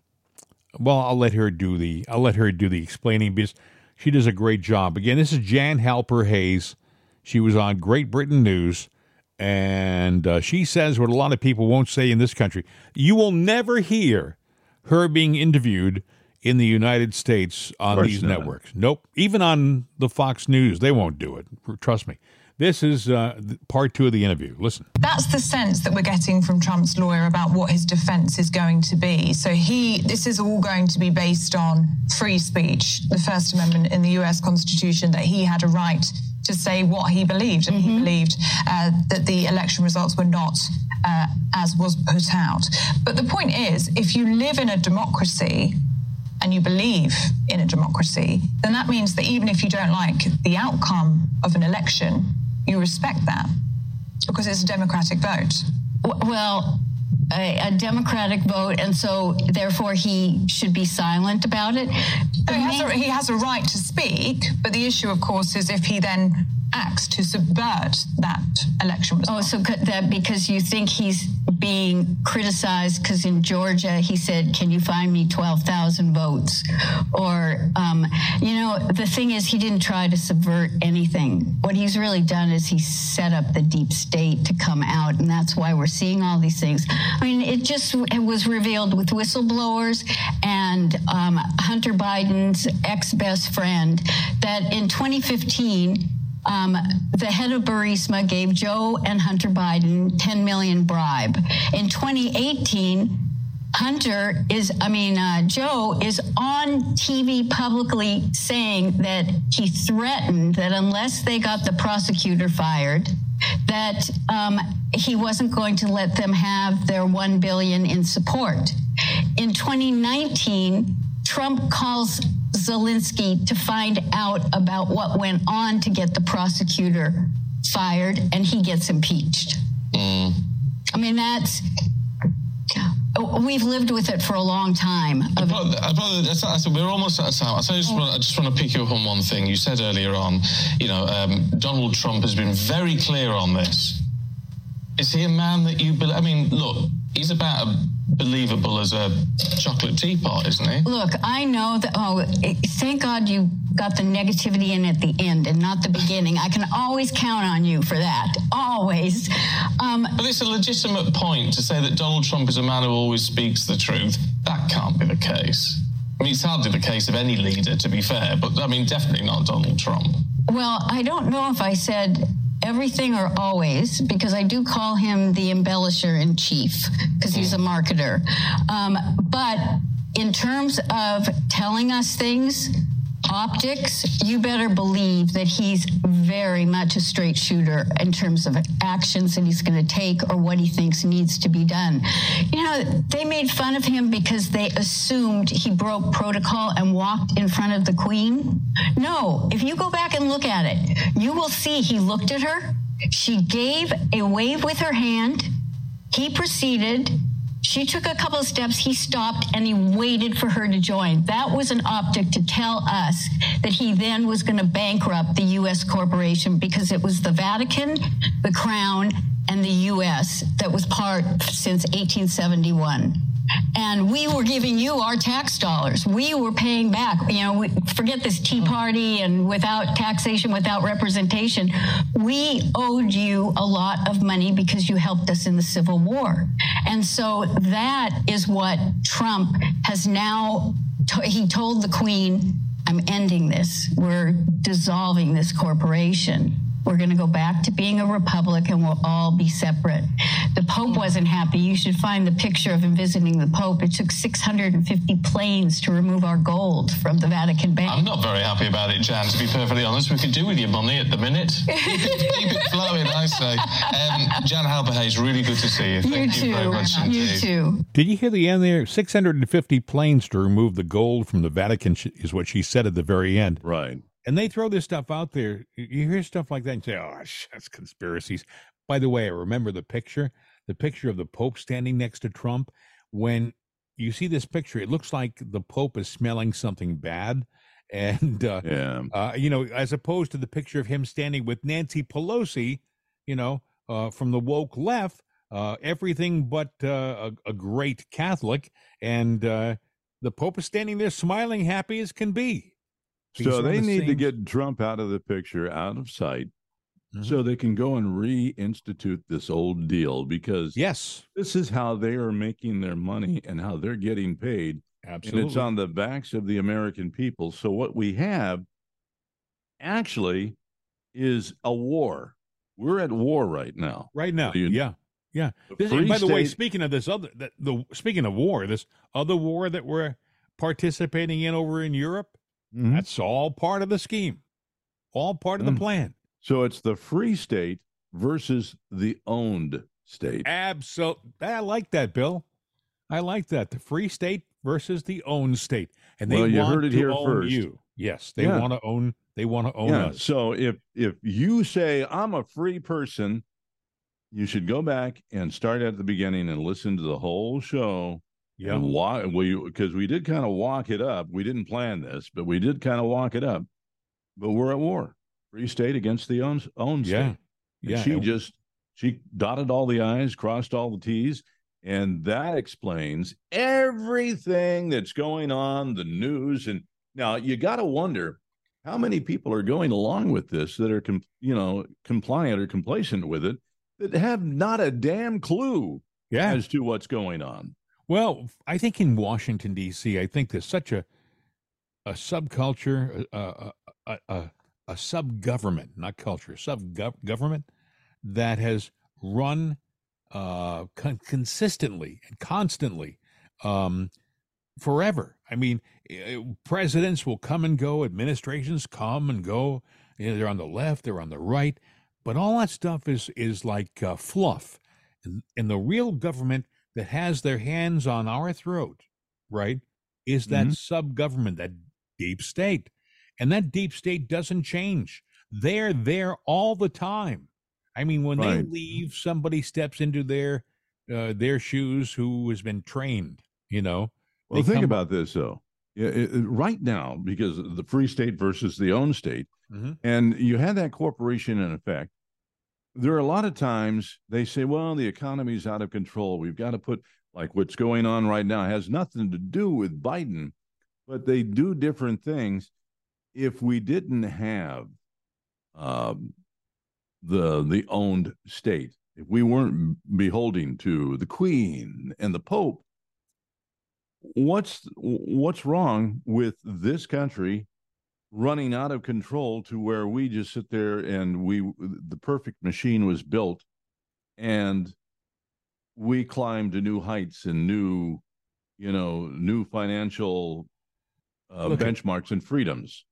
well, I'll let her do the I'll let her do the explaining because she does a great job. Again, this is Jan Halper Hayes. She was on Great Britain News, and uh, she says what a lot of people won't say in this country. You will never hear her being interviewed in the United States on these not. networks. Nope. Even on the Fox News, they won't do it. Trust me. This is uh, part two of the interview. Listen. That's the sense that we're getting from Trump's lawyer about what his defense is going to be. So he, this is all going to be based on free speech, the First Amendment in the U.S. Constitution, that he had a right to say what he believed, and mm-hmm. he believed uh, that the election results were not uh, as was put out. But the point is, if you live in a democracy and you believe in a democracy, then that means that even if you don't like the outcome of an election, you respect that because it's a democratic vote. Well, a, a, democratic vote, and so therefore he should be silent about it. he, has a, he has a right to speak, but the issue, of course, is if he then acts to subvert that election oh, result. Oh, so that because you think he's being criticized because in Georgia he said, "Can you find me twelve thousand votes?" Or, um, you know, the thing is, he didn't try to subvert anything. What he's really done is he set up the deep state to come out, and that's why we're seeing all these things. I mean, it just it was revealed with whistleblowers and um, Hunter Biden's ex best friend that in 2015 um, the head of Burisma gave Joe and Hunter Biden 10 million bribe. In 2018, Hunter is, I mean, uh, Joe is on TV publicly saying that he threatened that unless they got the prosecutor fired, that um, he wasn't going to let them have their one billion in support. In 2019, Trump calls Zelensky to find out about what went on to get the prosecutor fired, and he gets impeached. Mm. I mean, that's we've lived with it for a long time. we're almost at a time. I just, want, I just want to pick you up on one thing you said earlier on. You know, um, Donald Trump has been very clear on this. Is he a man that you believe? I mean, look, he's about a believable as a chocolate teapot, isn't he? Look, I know that. Oh, thank God you got the negativity in at the end and not the beginning. I can always count on you for that. Always. Um, but it's a legitimate point to say that Donald Trump is a man who always speaks the truth. That can't be the case. I mean, it's hardly the case of any leader, to be fair, but I mean, definitely not Donald Trump. Well, I don't know if I said everything or always because I do call him the embellisher in chief because he's a marketer. Um, but in terms of telling us things, optics, you better believe that he's very much a straight shooter in terms of actions that he's going to take or what he thinks needs to be done. You know, they made fun of him because they assumed he broke protocol and walked in front of the queen. No, if you go back and look at it, you will see he looked at her. She gave a wave with her hand. He proceeded she took a couple of steps, he stopped, and he waited for her to join. That was an optic to tell us that he then was going to bankrupt the U.S. corporation because it was the Vatican, the Crown, and the U.S. that was part since 1871 and we were giving you our tax dollars. We were paying back. You know, we, forget this Tea Party and without taxation, without representation. We owed you a lot of money because you helped us in the Civil War. And so that is what Trump has now, he told the Queen, I'm ending this. We're dissolving this corporation. We're going to go back to being a republic and we'll all be separate. The Pope wasn't happy. You should find the picture of him visiting the Pope. It took 650 planes to remove our gold from the Vatican Bank. I'm not very happy about it, Jan, to be perfectly honest. We could do with your money at the minute. keep, it, keep it flowing, I say. Um, Jan Halper-Hayes, really good to see you. Thank you, you very much You too. Did you hear the end there? 650 planes to remove the gold from the Vatican is what she said at the very end. Right. And they throw this stuff out there. You hear stuff like that and say, oh, that's conspiracies. By the way, I remember the picture, the picture of the Pope standing next to Trump. When you see this picture, it looks like the Pope is smelling something bad. And, uh, yeah. uh, you know, as opposed to the picture of him standing with Nancy Pelosi, you know, uh, from the woke left, uh, everything but uh, a, a, great Catholic. And uh, the Pope is standing there smiling, happy as can be. So they the need to get Trump out of the picture, out of sight, mm-hmm. so they can go and reinstitute this old deal because yes, this is how they are making their money and how they're getting paid. Absolutely. And it's on the backs of the American people. So what we have actually is a war. We're at war right now. Right now. You, yeah. Yeah. This, by the way, speaking of this other the, the speaking of war, this other war that we're participating in over in Europe, Mm-hmm. That's all part of the scheme, all part of the mm. plan. So it's the free state versus the owned state. Absolutely. I like that, Bill. I like that. The free state versus the owned state. And they well, you want heard it to here own first. you. Yes, they yeah. want to own they want to own yeah. us. So if if you say I'm a free person, you should go back and start at the beginning and listen to the whole show yeah. And why we because we did kind of walk it up. We didn't plan this, but we did kind of walk it up. But we're at war. Free state against the own own state. Yeah. And yeah. She just she dotted all the I's, crossed all the T's. And that explains everything that's going on, the news. And now you got to wonder how many people are going along with this that are, com- you know, compliant or complacent with it that have not a damn clue yeah. as to what's going on. Well, I think in Washington D.C., I think there's such a a subculture, a a, a, a, a sub government, not culture, sub government that has run uh, con- consistently and constantly um, forever. I mean, eh, presidents will come and go, administrations come and go. You know, they're on the left, they're on the right, but all that stuff is is like uh, fluff. And, and the real government that has their hands on our throat, right, is that Mhm. sub government, that deep state. And that deep state doesn't change. They're there all the time. I mean, when they leave, somebody steps into their uh, their shoes who has been trained. You know, Well, think come- about this though. Yeah, it- it- right now, because of the free state versus the own state, Mhm. and you had that corporation in effect. There are a lot of times they say, "Well, the economy's out of control. We've got to put like what's going on right now has nothing to do with Biden, but they do different things." If we didn't have um, the the owned state, if we weren't beholding to the Queen and the Pope, what's what's wrong with this country running out of control to where we just sit there and we the perfect machine was built and we climbed to new heights and new you know new financial uh, Look benchmarks and freedoms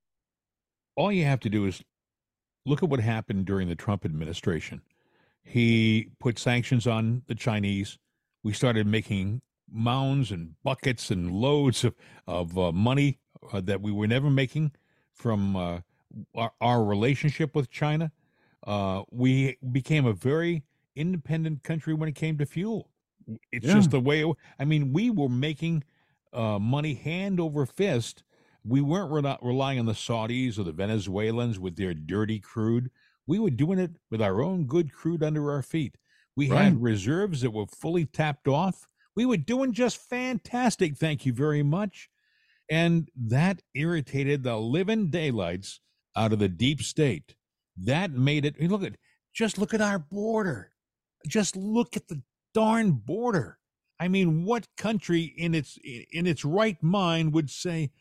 all you have to do is look at what happened during the Trump administration. He put sanctions on the Chinese. We started making mounds and buckets and loads of of uh, money uh, that we were never making from uh, our, our relationship with China. Uh, we became a very independent country when it came to fuel. It's Yeah. just the way. It, I mean, we were making uh, money hand over fist. We weren't rel- relying on the Saudis or the Venezuelans with their dirty crude. We were doing it with our own good crude under our feet. We Right. had reserves that were fully tapped off. We were doing just fantastic. Thank you very much. And that irritated the living daylights out of the deep state. That made it. Look at just look at our border. Just look at the darn border. I mean, what country in its in its right mind would say,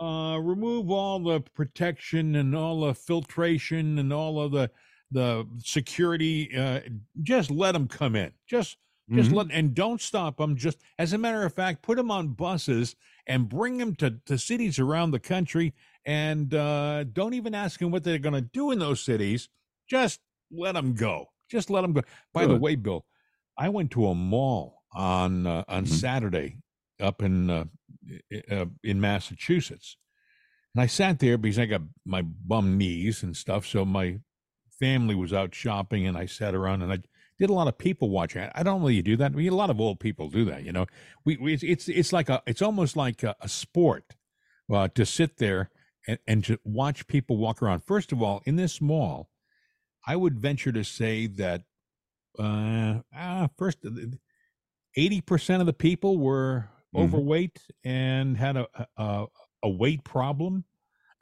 uh, remove all the protection and all the filtration and all of the the security. Uh, just let them come in. Just just Mhm. let and don't stop them. Just as a matter of fact, put them on buses and bring them to, to cities around the country. And uh, don't even ask them what they're going to do in those cities. Just let them go. Just let them go. By the way, Bill, I went to a mall on uh, on Mhm. Saturday up in uh, uh, in Massachusetts, and I sat there because I got my bum knees and stuff. So my family was out shopping, and I sat around and I did a lot of people watching. I I don't really do that. Mean, a lot of old people do that. You know, we, we it's, it's like a it's almost like a, a sport uh, to sit there and, and to watch people walk around. First of all, in this mall, I would venture to say that uh, uh first eighty percent of the people were Mhm. overweight and had a, a a weight problem.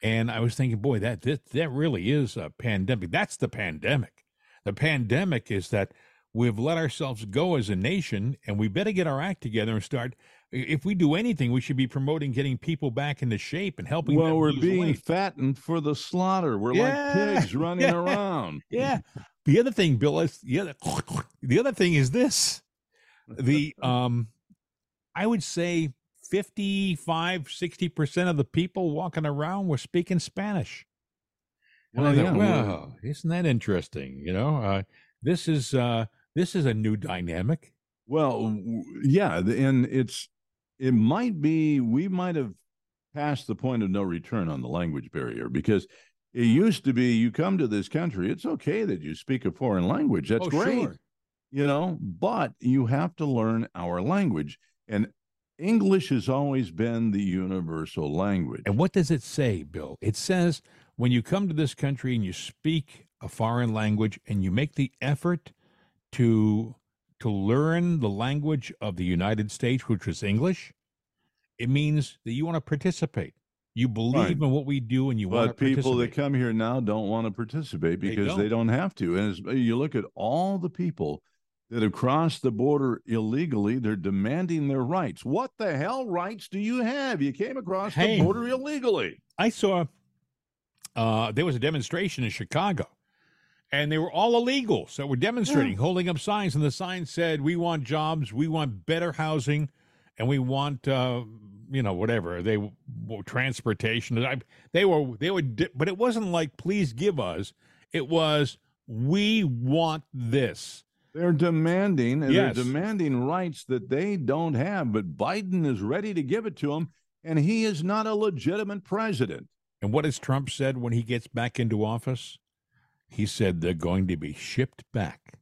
And I was thinking, boy, that that that really is a pandemic. That's the pandemic. The pandemic is that we've let ourselves go as a nation, and we better get our act together and start. If we do anything, we should be promoting getting people back into shape and helping. well we're being weight. fattened for the slaughter we're Yeah. like pigs running Yeah. around Yeah. The other thing, Bill, is the other the other thing is this. The um I would say 55, 60% of the people walking around were speaking Spanish. Well, thought, yeah, well, isn't that interesting? You know, uh, this is uh, this is a new dynamic. Well, yeah, and it's it might be we might have passed the point of no return on the language barrier because it used to be you come to this country, it's okay that you speak a foreign language. That's Oh, great. sure. You know, but you have to learn our language. And English has always been the universal language. And what does it say, Bill? It says when you come to this country and you speak a foreign language and you make the effort to to learn the language of the United States, which is English, it means that you want to participate. You believe Right. in what we do and you want But people that come here now don't want to participate They because they don't. have to. And as you look at all the people that have crossed the border illegally, they're demanding their rights. What the hell rights do you have? You came across Hey. the border illegally. I saw uh, there was a demonstration in Chicago, and they were all illegals that were demonstrating, holding up signs, and the sign said, "We want jobs, we want better housing, and we want uh, you know whatever they transportation. I, they were they were, but it wasn't like please give us. It was we want this. They're demanding, Yes. they're demanding rights that they don't have, but Biden is ready to give it to them, and he is not a legitimate president. And what has Trump said when he gets back into office? He said they're going to be shipped back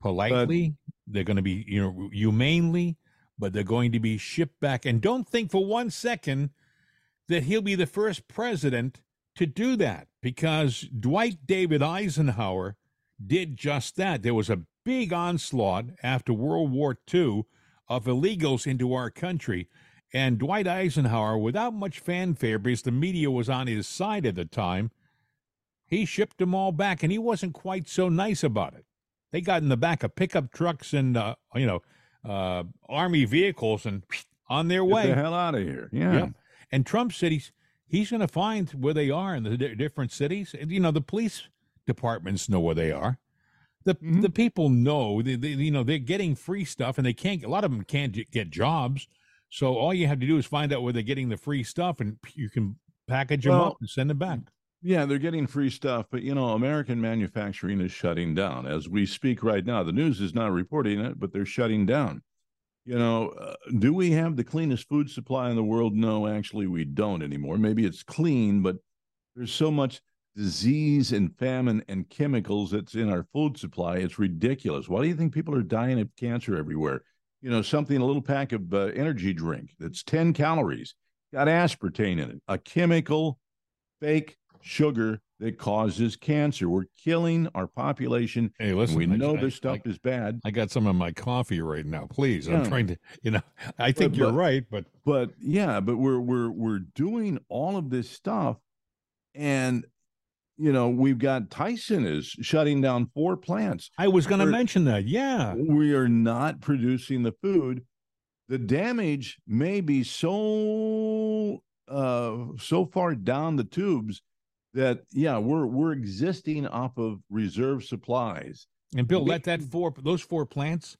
politely. they're going to be, you know, humanely, but they're going to be shipped back. And don't think for one second that he'll be the first president to do that because Dwight David Eisenhower did just that. There was a big onslaught after World War II of illegals into our country. And Dwight Eisenhower, without much fanfare, because the media was on his side at the time, he shipped them all back, and he wasn't quite so nice about it. They got in the back of pickup trucks and uh, you know uh, army vehicles and on their Get way. the hell out of here. Yeah. And Trump said he's he's going to find where they are in the di- different cities. And, You know, the police departments know where they are. The Mm-hmm. the people know. They, they, you know, they're getting free stuff, and they can't. A lot of them can't j- get jobs. So all you have to do is find out where they're getting the free stuff, and you can package them Well, up and send them back. Yeah, they're getting free stuff, but you know, American manufacturing is shutting down as we speak right now. The news is not reporting it, but they're shutting down. You know, uh, do we have the cleanest food supply in the world? No, actually, we don't anymore. Maybe it's clean, but there's so much disease and famine and chemicals that's in our food supply. It's ridiculous. Why do you think people are dying of cancer everywhere? You know, something, a little pack of uh, energy drink that's 10 calories, got aspartame in it, a chemical fake sugar that causes cancer. We're killing our population. Hey, listen, we know I- this stuff I- is bad. I got some of my coffee right now. Please, I'm trying to. You know, I think But- you're but- right, but But yeah, but we're we're we're doing all of this stuff, and you know we've got Tyson is shutting down four plants. I was going to mention that. Yeah, We are not producing the food. The damage may be so uh so far down the tubes that yeah we're we're existing off of reserve supplies. and Bill, we- let that four those four plants.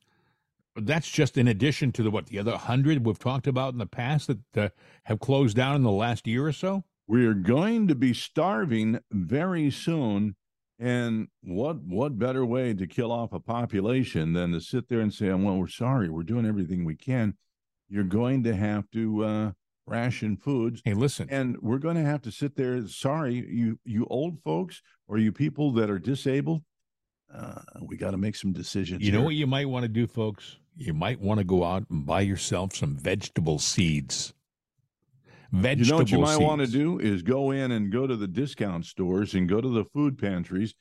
That's just in addition to the what the other hundred we've talked about in the past that uh, have closed down in the last year or so. we are going to be starving very soon and what what better way to kill off a population than to sit there and say well we're sorry we're doing everything we can you're going to have to uh, ration foods Hey, listen, and we're going to have to sit there sorry you you old folks or you people that are disabled uh, we got to make some decisions you know here. what you might want to do, folks. You might want to go out and buy yourself some vegetable seeds. You Vegetable know what you might want to do is go in and go to the discount stores and go to the food pantries.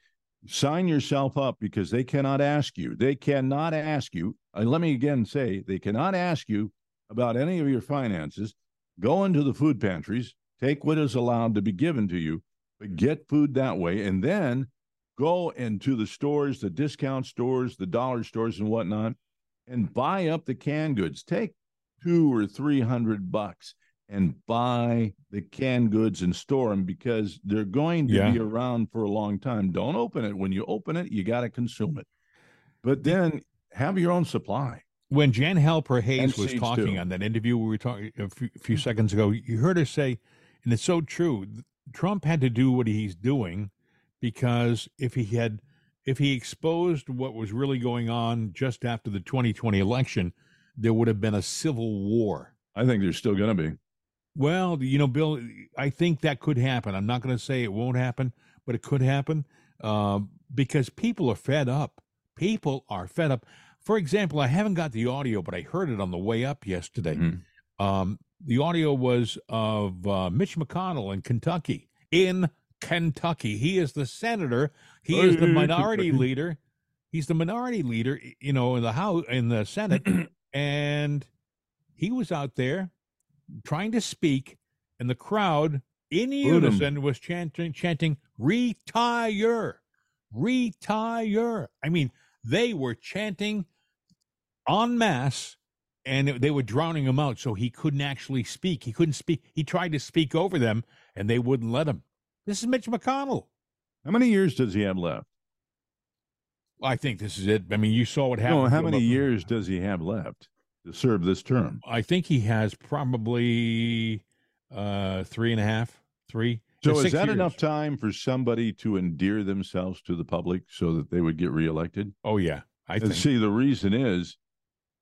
Sign yourself up because they cannot ask you. They cannot ask you. uh, let me again say they cannot ask you about any of your finances. Go into the food pantries, take what is allowed to be given to you, but get food that way, and then go into the stores, the discount stores, the dollar stores, and whatnot, and buy up the canned goods. Take two or three hundred bucks and buy the canned goods and store them because they're going to Yeah. be around for a long time. Don't open it. When you open it, you got to consume it. But then have your own supply. When Jan Halper Hayes was talking too. on that interview we were talking a few, a few seconds ago, you heard her say, and it's so true. Trump had to do what he's doing because if he had, if he exposed what was really going on just after the 2020 election, there would have been a civil war. I think there's still going to be. Well, you know, Bill, I think that could happen. I'm not going to say it won't happen, but it could happen um, because people are fed up. People are fed up. For example, I haven't got the audio, but I heard it on the way up yesterday. Mhm. Um, the audio was of uh, Mitch McConnell in Kentucky. In Kentucky, he is the senator. He is the minority leader. He's the minority leader, you know, in the house in the Senate, and he was out there trying to speak, and the crowd in unison was chanting, chanting, "Retire, retire." I mean, they were chanting en masse, and they were drowning him out, so he couldn't actually speak. He couldn't speak. He tried to speak over them, and they wouldn't let him. This is Mitch McConnell. How many years does he have left? I think this is it. I mean, you saw what happened. No, how many years does he have left? to serve this term? I think he has probably uh, three and a half, three. So is that years. enough time for somebody to endear themselves to the public so that they would get reelected? Oh yeah, I And think. see, the reason is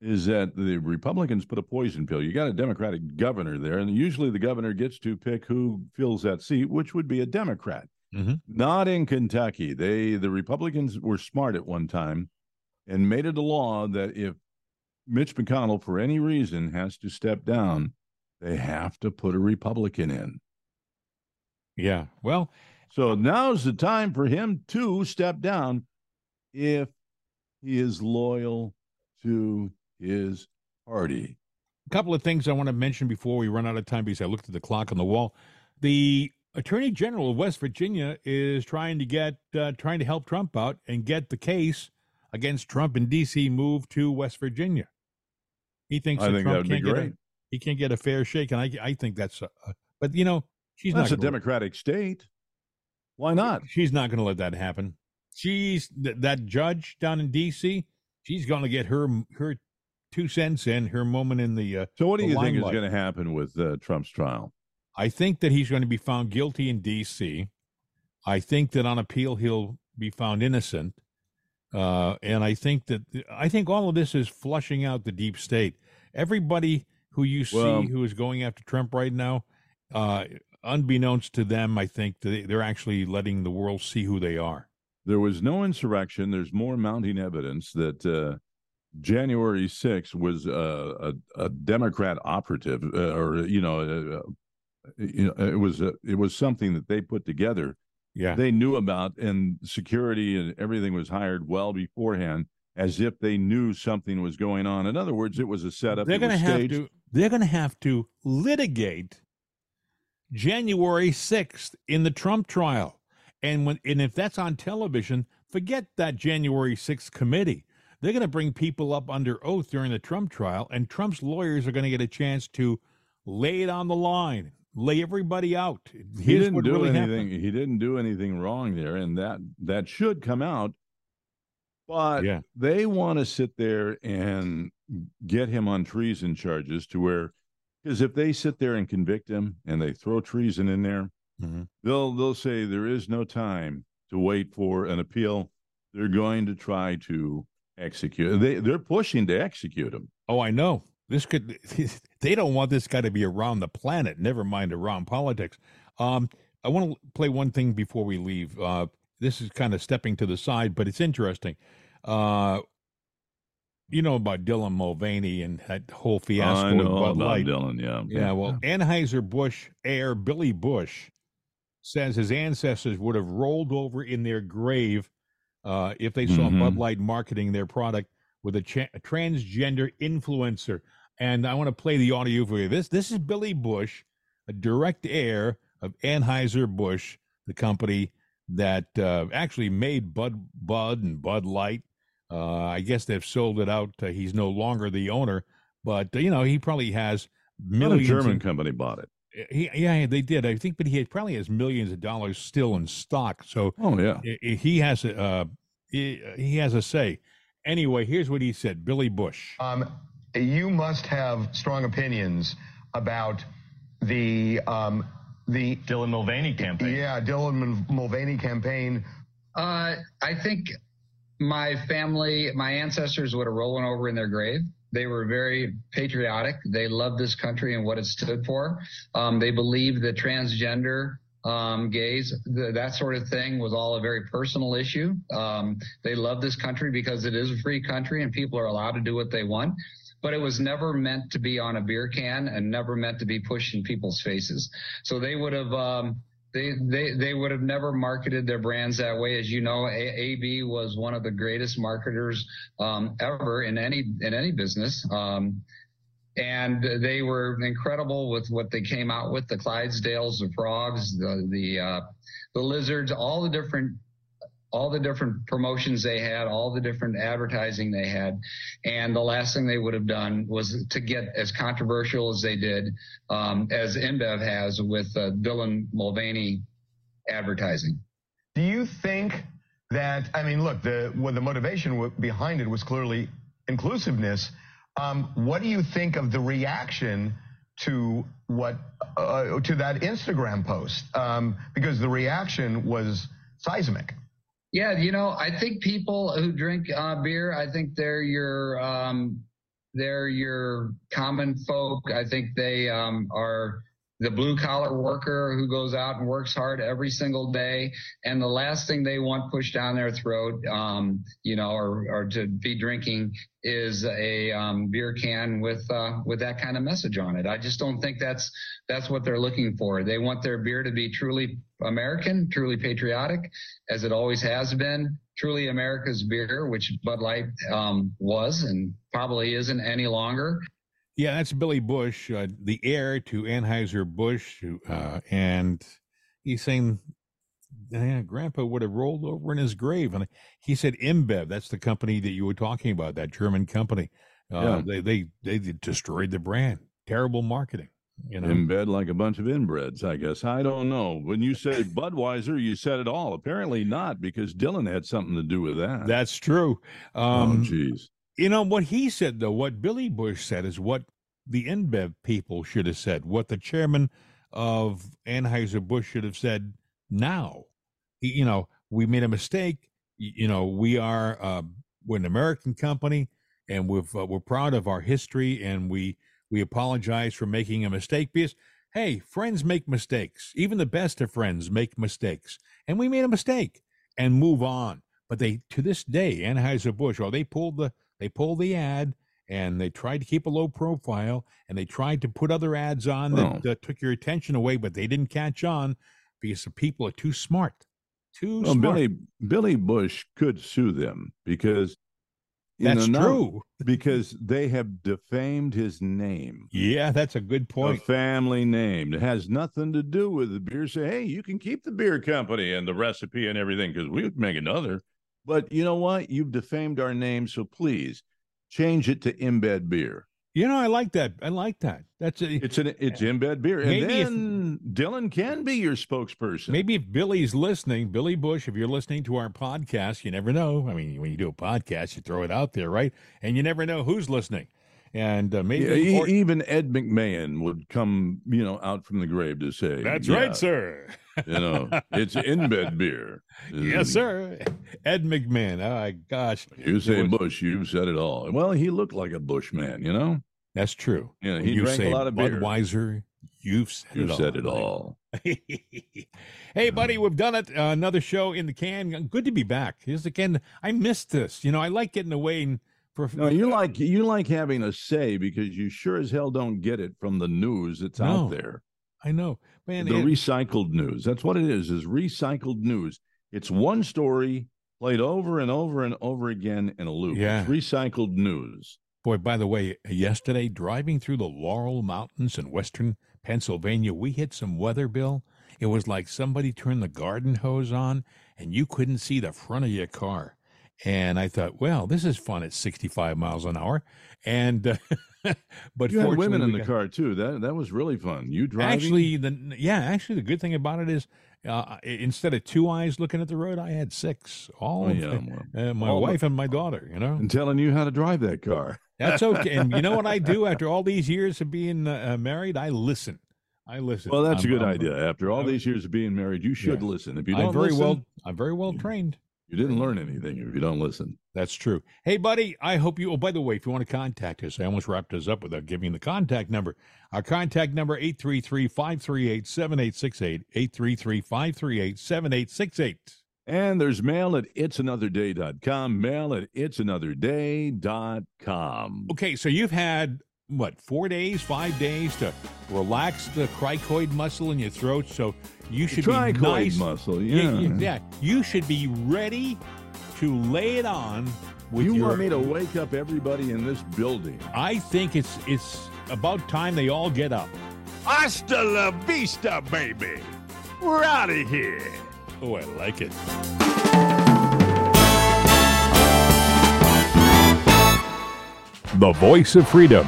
is that the Republicans put a poison pill. You got a Democratic governor there, and usually the governor gets to pick who fills that seat, which would be a Democrat. Mhm. Not in Kentucky. They the Republicans were smart at one time and made it a law that if Mitch McConnell, for any reason, has to step down, they have to put a Republican in. Yeah. Well, So now's the time for him to step down if he is loyal to his party. a couple of things I want to mention before we run out of time because I looked at the clock on the wall. The Attorney General of West Virginia is trying to get uh, trying to help Trump out and get the case against Trump in D.C. moved to West Virginia. He thinks I that think Trump can't get great. a, he can't get a fair shake, and I I think that's uh, but you know she's That's a not gonna- Democratic state. Why not? She's not going to let that happen. She's th- that judge down in D.C. She's going to get her her two cents in, her moment in the. Uh, So, what do you think is going to happen with uh, Trump's trial? I think that he's going to be found guilty in D.C. I think that on appeal he'll be found innocent, uh, and I think that I think all of this is flushing out the deep state. Everybody who you see Well- who is going after Trump right now, uh, unbeknownst to them, I think they, they're actually letting the world see who they are. There was no insurrection. There's more mounting evidence that uh, January 6th was uh, a, a Democrat operative, uh, or you know, uh, you know, it was a, it was something that they put together. Yeah, They knew about, and security and everything was hired well beforehand, as if they knew something was going on. In other words, it was a setup. they're going to have to they're going to have to litigate January 6th in the Trump trial. And when and if that's on television, forget that January 6th committee. They're going to bring people up under oath during the Trump trial and Trump's lawyers are going to get a chance to lay it on the line, lay everybody out. he didn't do really anything. happened. He didn't do anything wrong there, and that that should come out. But Yeah. they want to sit there and get him on treason charges to where, because if they sit there and convict him and they throw treason in there, Mhm. they'll they'll say there is no time to wait for an appeal. They're going to try to execute. They they're pushing to execute him. Oh, I know. This could they don't want this guy to be around the planet, never mind around politics. Um, I want to play one thing before we leave. Uh, this is kind of stepping to the side, but it's interesting. Uh, you know about Dylan Mulvaney and that whole fiasco I know about Light. Dylan. Yeah, Yeah, well, Anheuser Busch heir Billy Busch says his ancestors would have rolled over in their grave uh, if they saw Mhm. Bud Light marketing their product with a, cha- a transgender influencer. And I want to play the audio for you. This this is Billy Busch, a direct heir of Anheuser Busch, the company that uh, actually made Bud Bud and Bud Light. Uh, I guess they've sold it out. Uh, he's no longer the owner, but you know he probably has Not a. German in- company bought it. He, yeah, they did. I think, but he probably has millions of dollars still in stock. So Oh yeah. i- i- he has a uh, he, he has a say. Anyway, here's what he said. Billy Busch. Um, you must have strong opinions about the um, the Dylan Mulvaney campaign. yeah Dylan Mulvaney campaign. Uh, I think my family, my ancestors would have rolling over in their grave. They were very patriotic. They loved this country and what it stood for. Um, they believed that transgender, um, gays, th- that sort of thing was all a very personal issue. Um, they love this country because it is a free country and people are allowed to do what they want. But it was never meant to be on a beer can and never meant to be pushed in people's faces. So they would have, um, they, they, they would have never marketed their brands that way. As you know, A- AB was one of the greatest marketers, um, ever in any, in any business. Um, and they were incredible with what they came out with, the Clydesdales, the frogs, the, the, uh, the lizards, all the different, all the different promotions they had, all the different advertising they had. And the last thing they would have done was to get as controversial as they did, um, as InBev has with uh, Dylan Mulvaney advertising. Do you think that I mean, look, the well, the motivation behind it was clearly inclusiveness. Um, what do you think of the reaction to what uh, to that Instagram post? Um, because the reaction was seismic. Yeah, you know, I think people who drink uh, beer, I think they're your um, they're your common folk. I think they um, are the blue collar worker who goes out and works hard every single day. And the last thing they want pushed down their throat, um, you know, or, or to be drinking is a um, beer can with uh, with that kind of message on it. I just don't think that's that's what they're looking for. They want their beer to be truly American, truly patriotic, as it always has been. Truly America's beer, which Bud Light um, was and probably isn't any longer. Yeah, that's Billy Busch, uh, the heir to Anheuser Busch, uh, and he's saying, yeah, Grandpa would have rolled over in his grave, and he said InBev. That's the company that you were talking about, that German company. Uh, yeah. They they they destroyed the brand. Terrible marketing. You know, in bed like a bunch of inbreds, I guess. I don't know. When you said Budweiser, you said it all. Apparently not, because Dylan had something to do with that. That's true. Oh, um, oh, jeez. You know what he said though, what Billy Busch said is what the InBev people should have said, what the chairman of Anheuser Busch should have said. Now, you know, we made a mistake. You know, we are uh, we're an American company, and we've uh, we're proud of our history, and we we apologize for making a mistake because hey, friends make mistakes. Even the best of friends make mistakes, and we made a mistake and move on. But they to this day, Anheuser Busch, oh, they pulled the they pulled the ad and they tried to keep a low profile and they tried to put other ads on that oh. uh, took your attention away, but they didn't catch on because the people are too smart. Too well, smart. Billy Billy Busch could sue them because that's know, true. because they have defamed his name. Yeah, that's a good point. A family name. It has nothing to do with the beer. Say, hey, you can keep the beer company and the recipe and everything because we would make another. But you know what? You've defamed our name, so please change it to InBev beer. You know, I like that. I like that. That's a, it's an it's InBev beer, and maybe then if, Dylan can be your spokesperson. Maybe if Billy's listening, Billy Busch, if you're listening to our podcast, you never know. I mean, when you do a podcast, you throw it out there, right? And you never know who's listening. And uh, maybe yeah, or, even Ed McMahon would come, you know, out from the grave to say, "That's yeah, right, sir." you know, it's InBev beer. Yes, sir. Ed McMahon. Oh my gosh. You say was, Bush, you've said it all. Well, he looked like a Bush man, you know. That's true. Yeah, he you drank a lot of beer. Budweiser. You've said you've it said all. it all. hey, buddy, we've done it. Uh, another show in the can. Good to be back. Here's again. I missed this. You know, I like getting away and no, you like you like having a say because you sure as hell don't get it from the news that's no, out there. I know, man. The recycled news. That's what it is. Is recycled news. It's one story played over and over and over again in a loop. Yeah. It's recycled news. Boy, by the way, yesterday driving through the Laurel Mountains in western Pennsylvania, we hit some weather, Bill. It was like somebody turned the garden hose on and you couldn't see the front of your car. And I thought, well, this is fun at 65 miles an hour. And uh, but you had women in the got, car too. That that was really fun. You driving? Actually, the yeah, actually, the good thing about it is uh, instead of two eyes looking at the road, I had six. All oh, yeah, uh, my all wife and my daughter. You know, and telling you how to drive that car. That's okay. and you know what I do after all these years of being uh, married? I listen. I listen. Well, that's I'm, a good I'm, idea. After all these years of being married, you should yeah. listen. If you don't, I'm very listen, well. I'm very well trained. You didn't learn anything if you don't listen. That's true. Hey, buddy, I hope you. Oh, by the way, if you want to contact us, I almost wrapped us up without giving the contact number. Our contact number 833-538-7868, 833-538-7868. And there's mail at itsanotherday.com, mail at itsanotherday.com. Okay, so you've had what four days, five days to relax the cricoid muscle in your throat. So you should the be nice. muscle, yeah. yeah, yeah. You should be ready to lay it on. With you your, want me to wake up everybody in this building? I think it's it's about time they all get up. Hasta la vista, baby. We're out of here. Oh, I like it. The voice of freedom.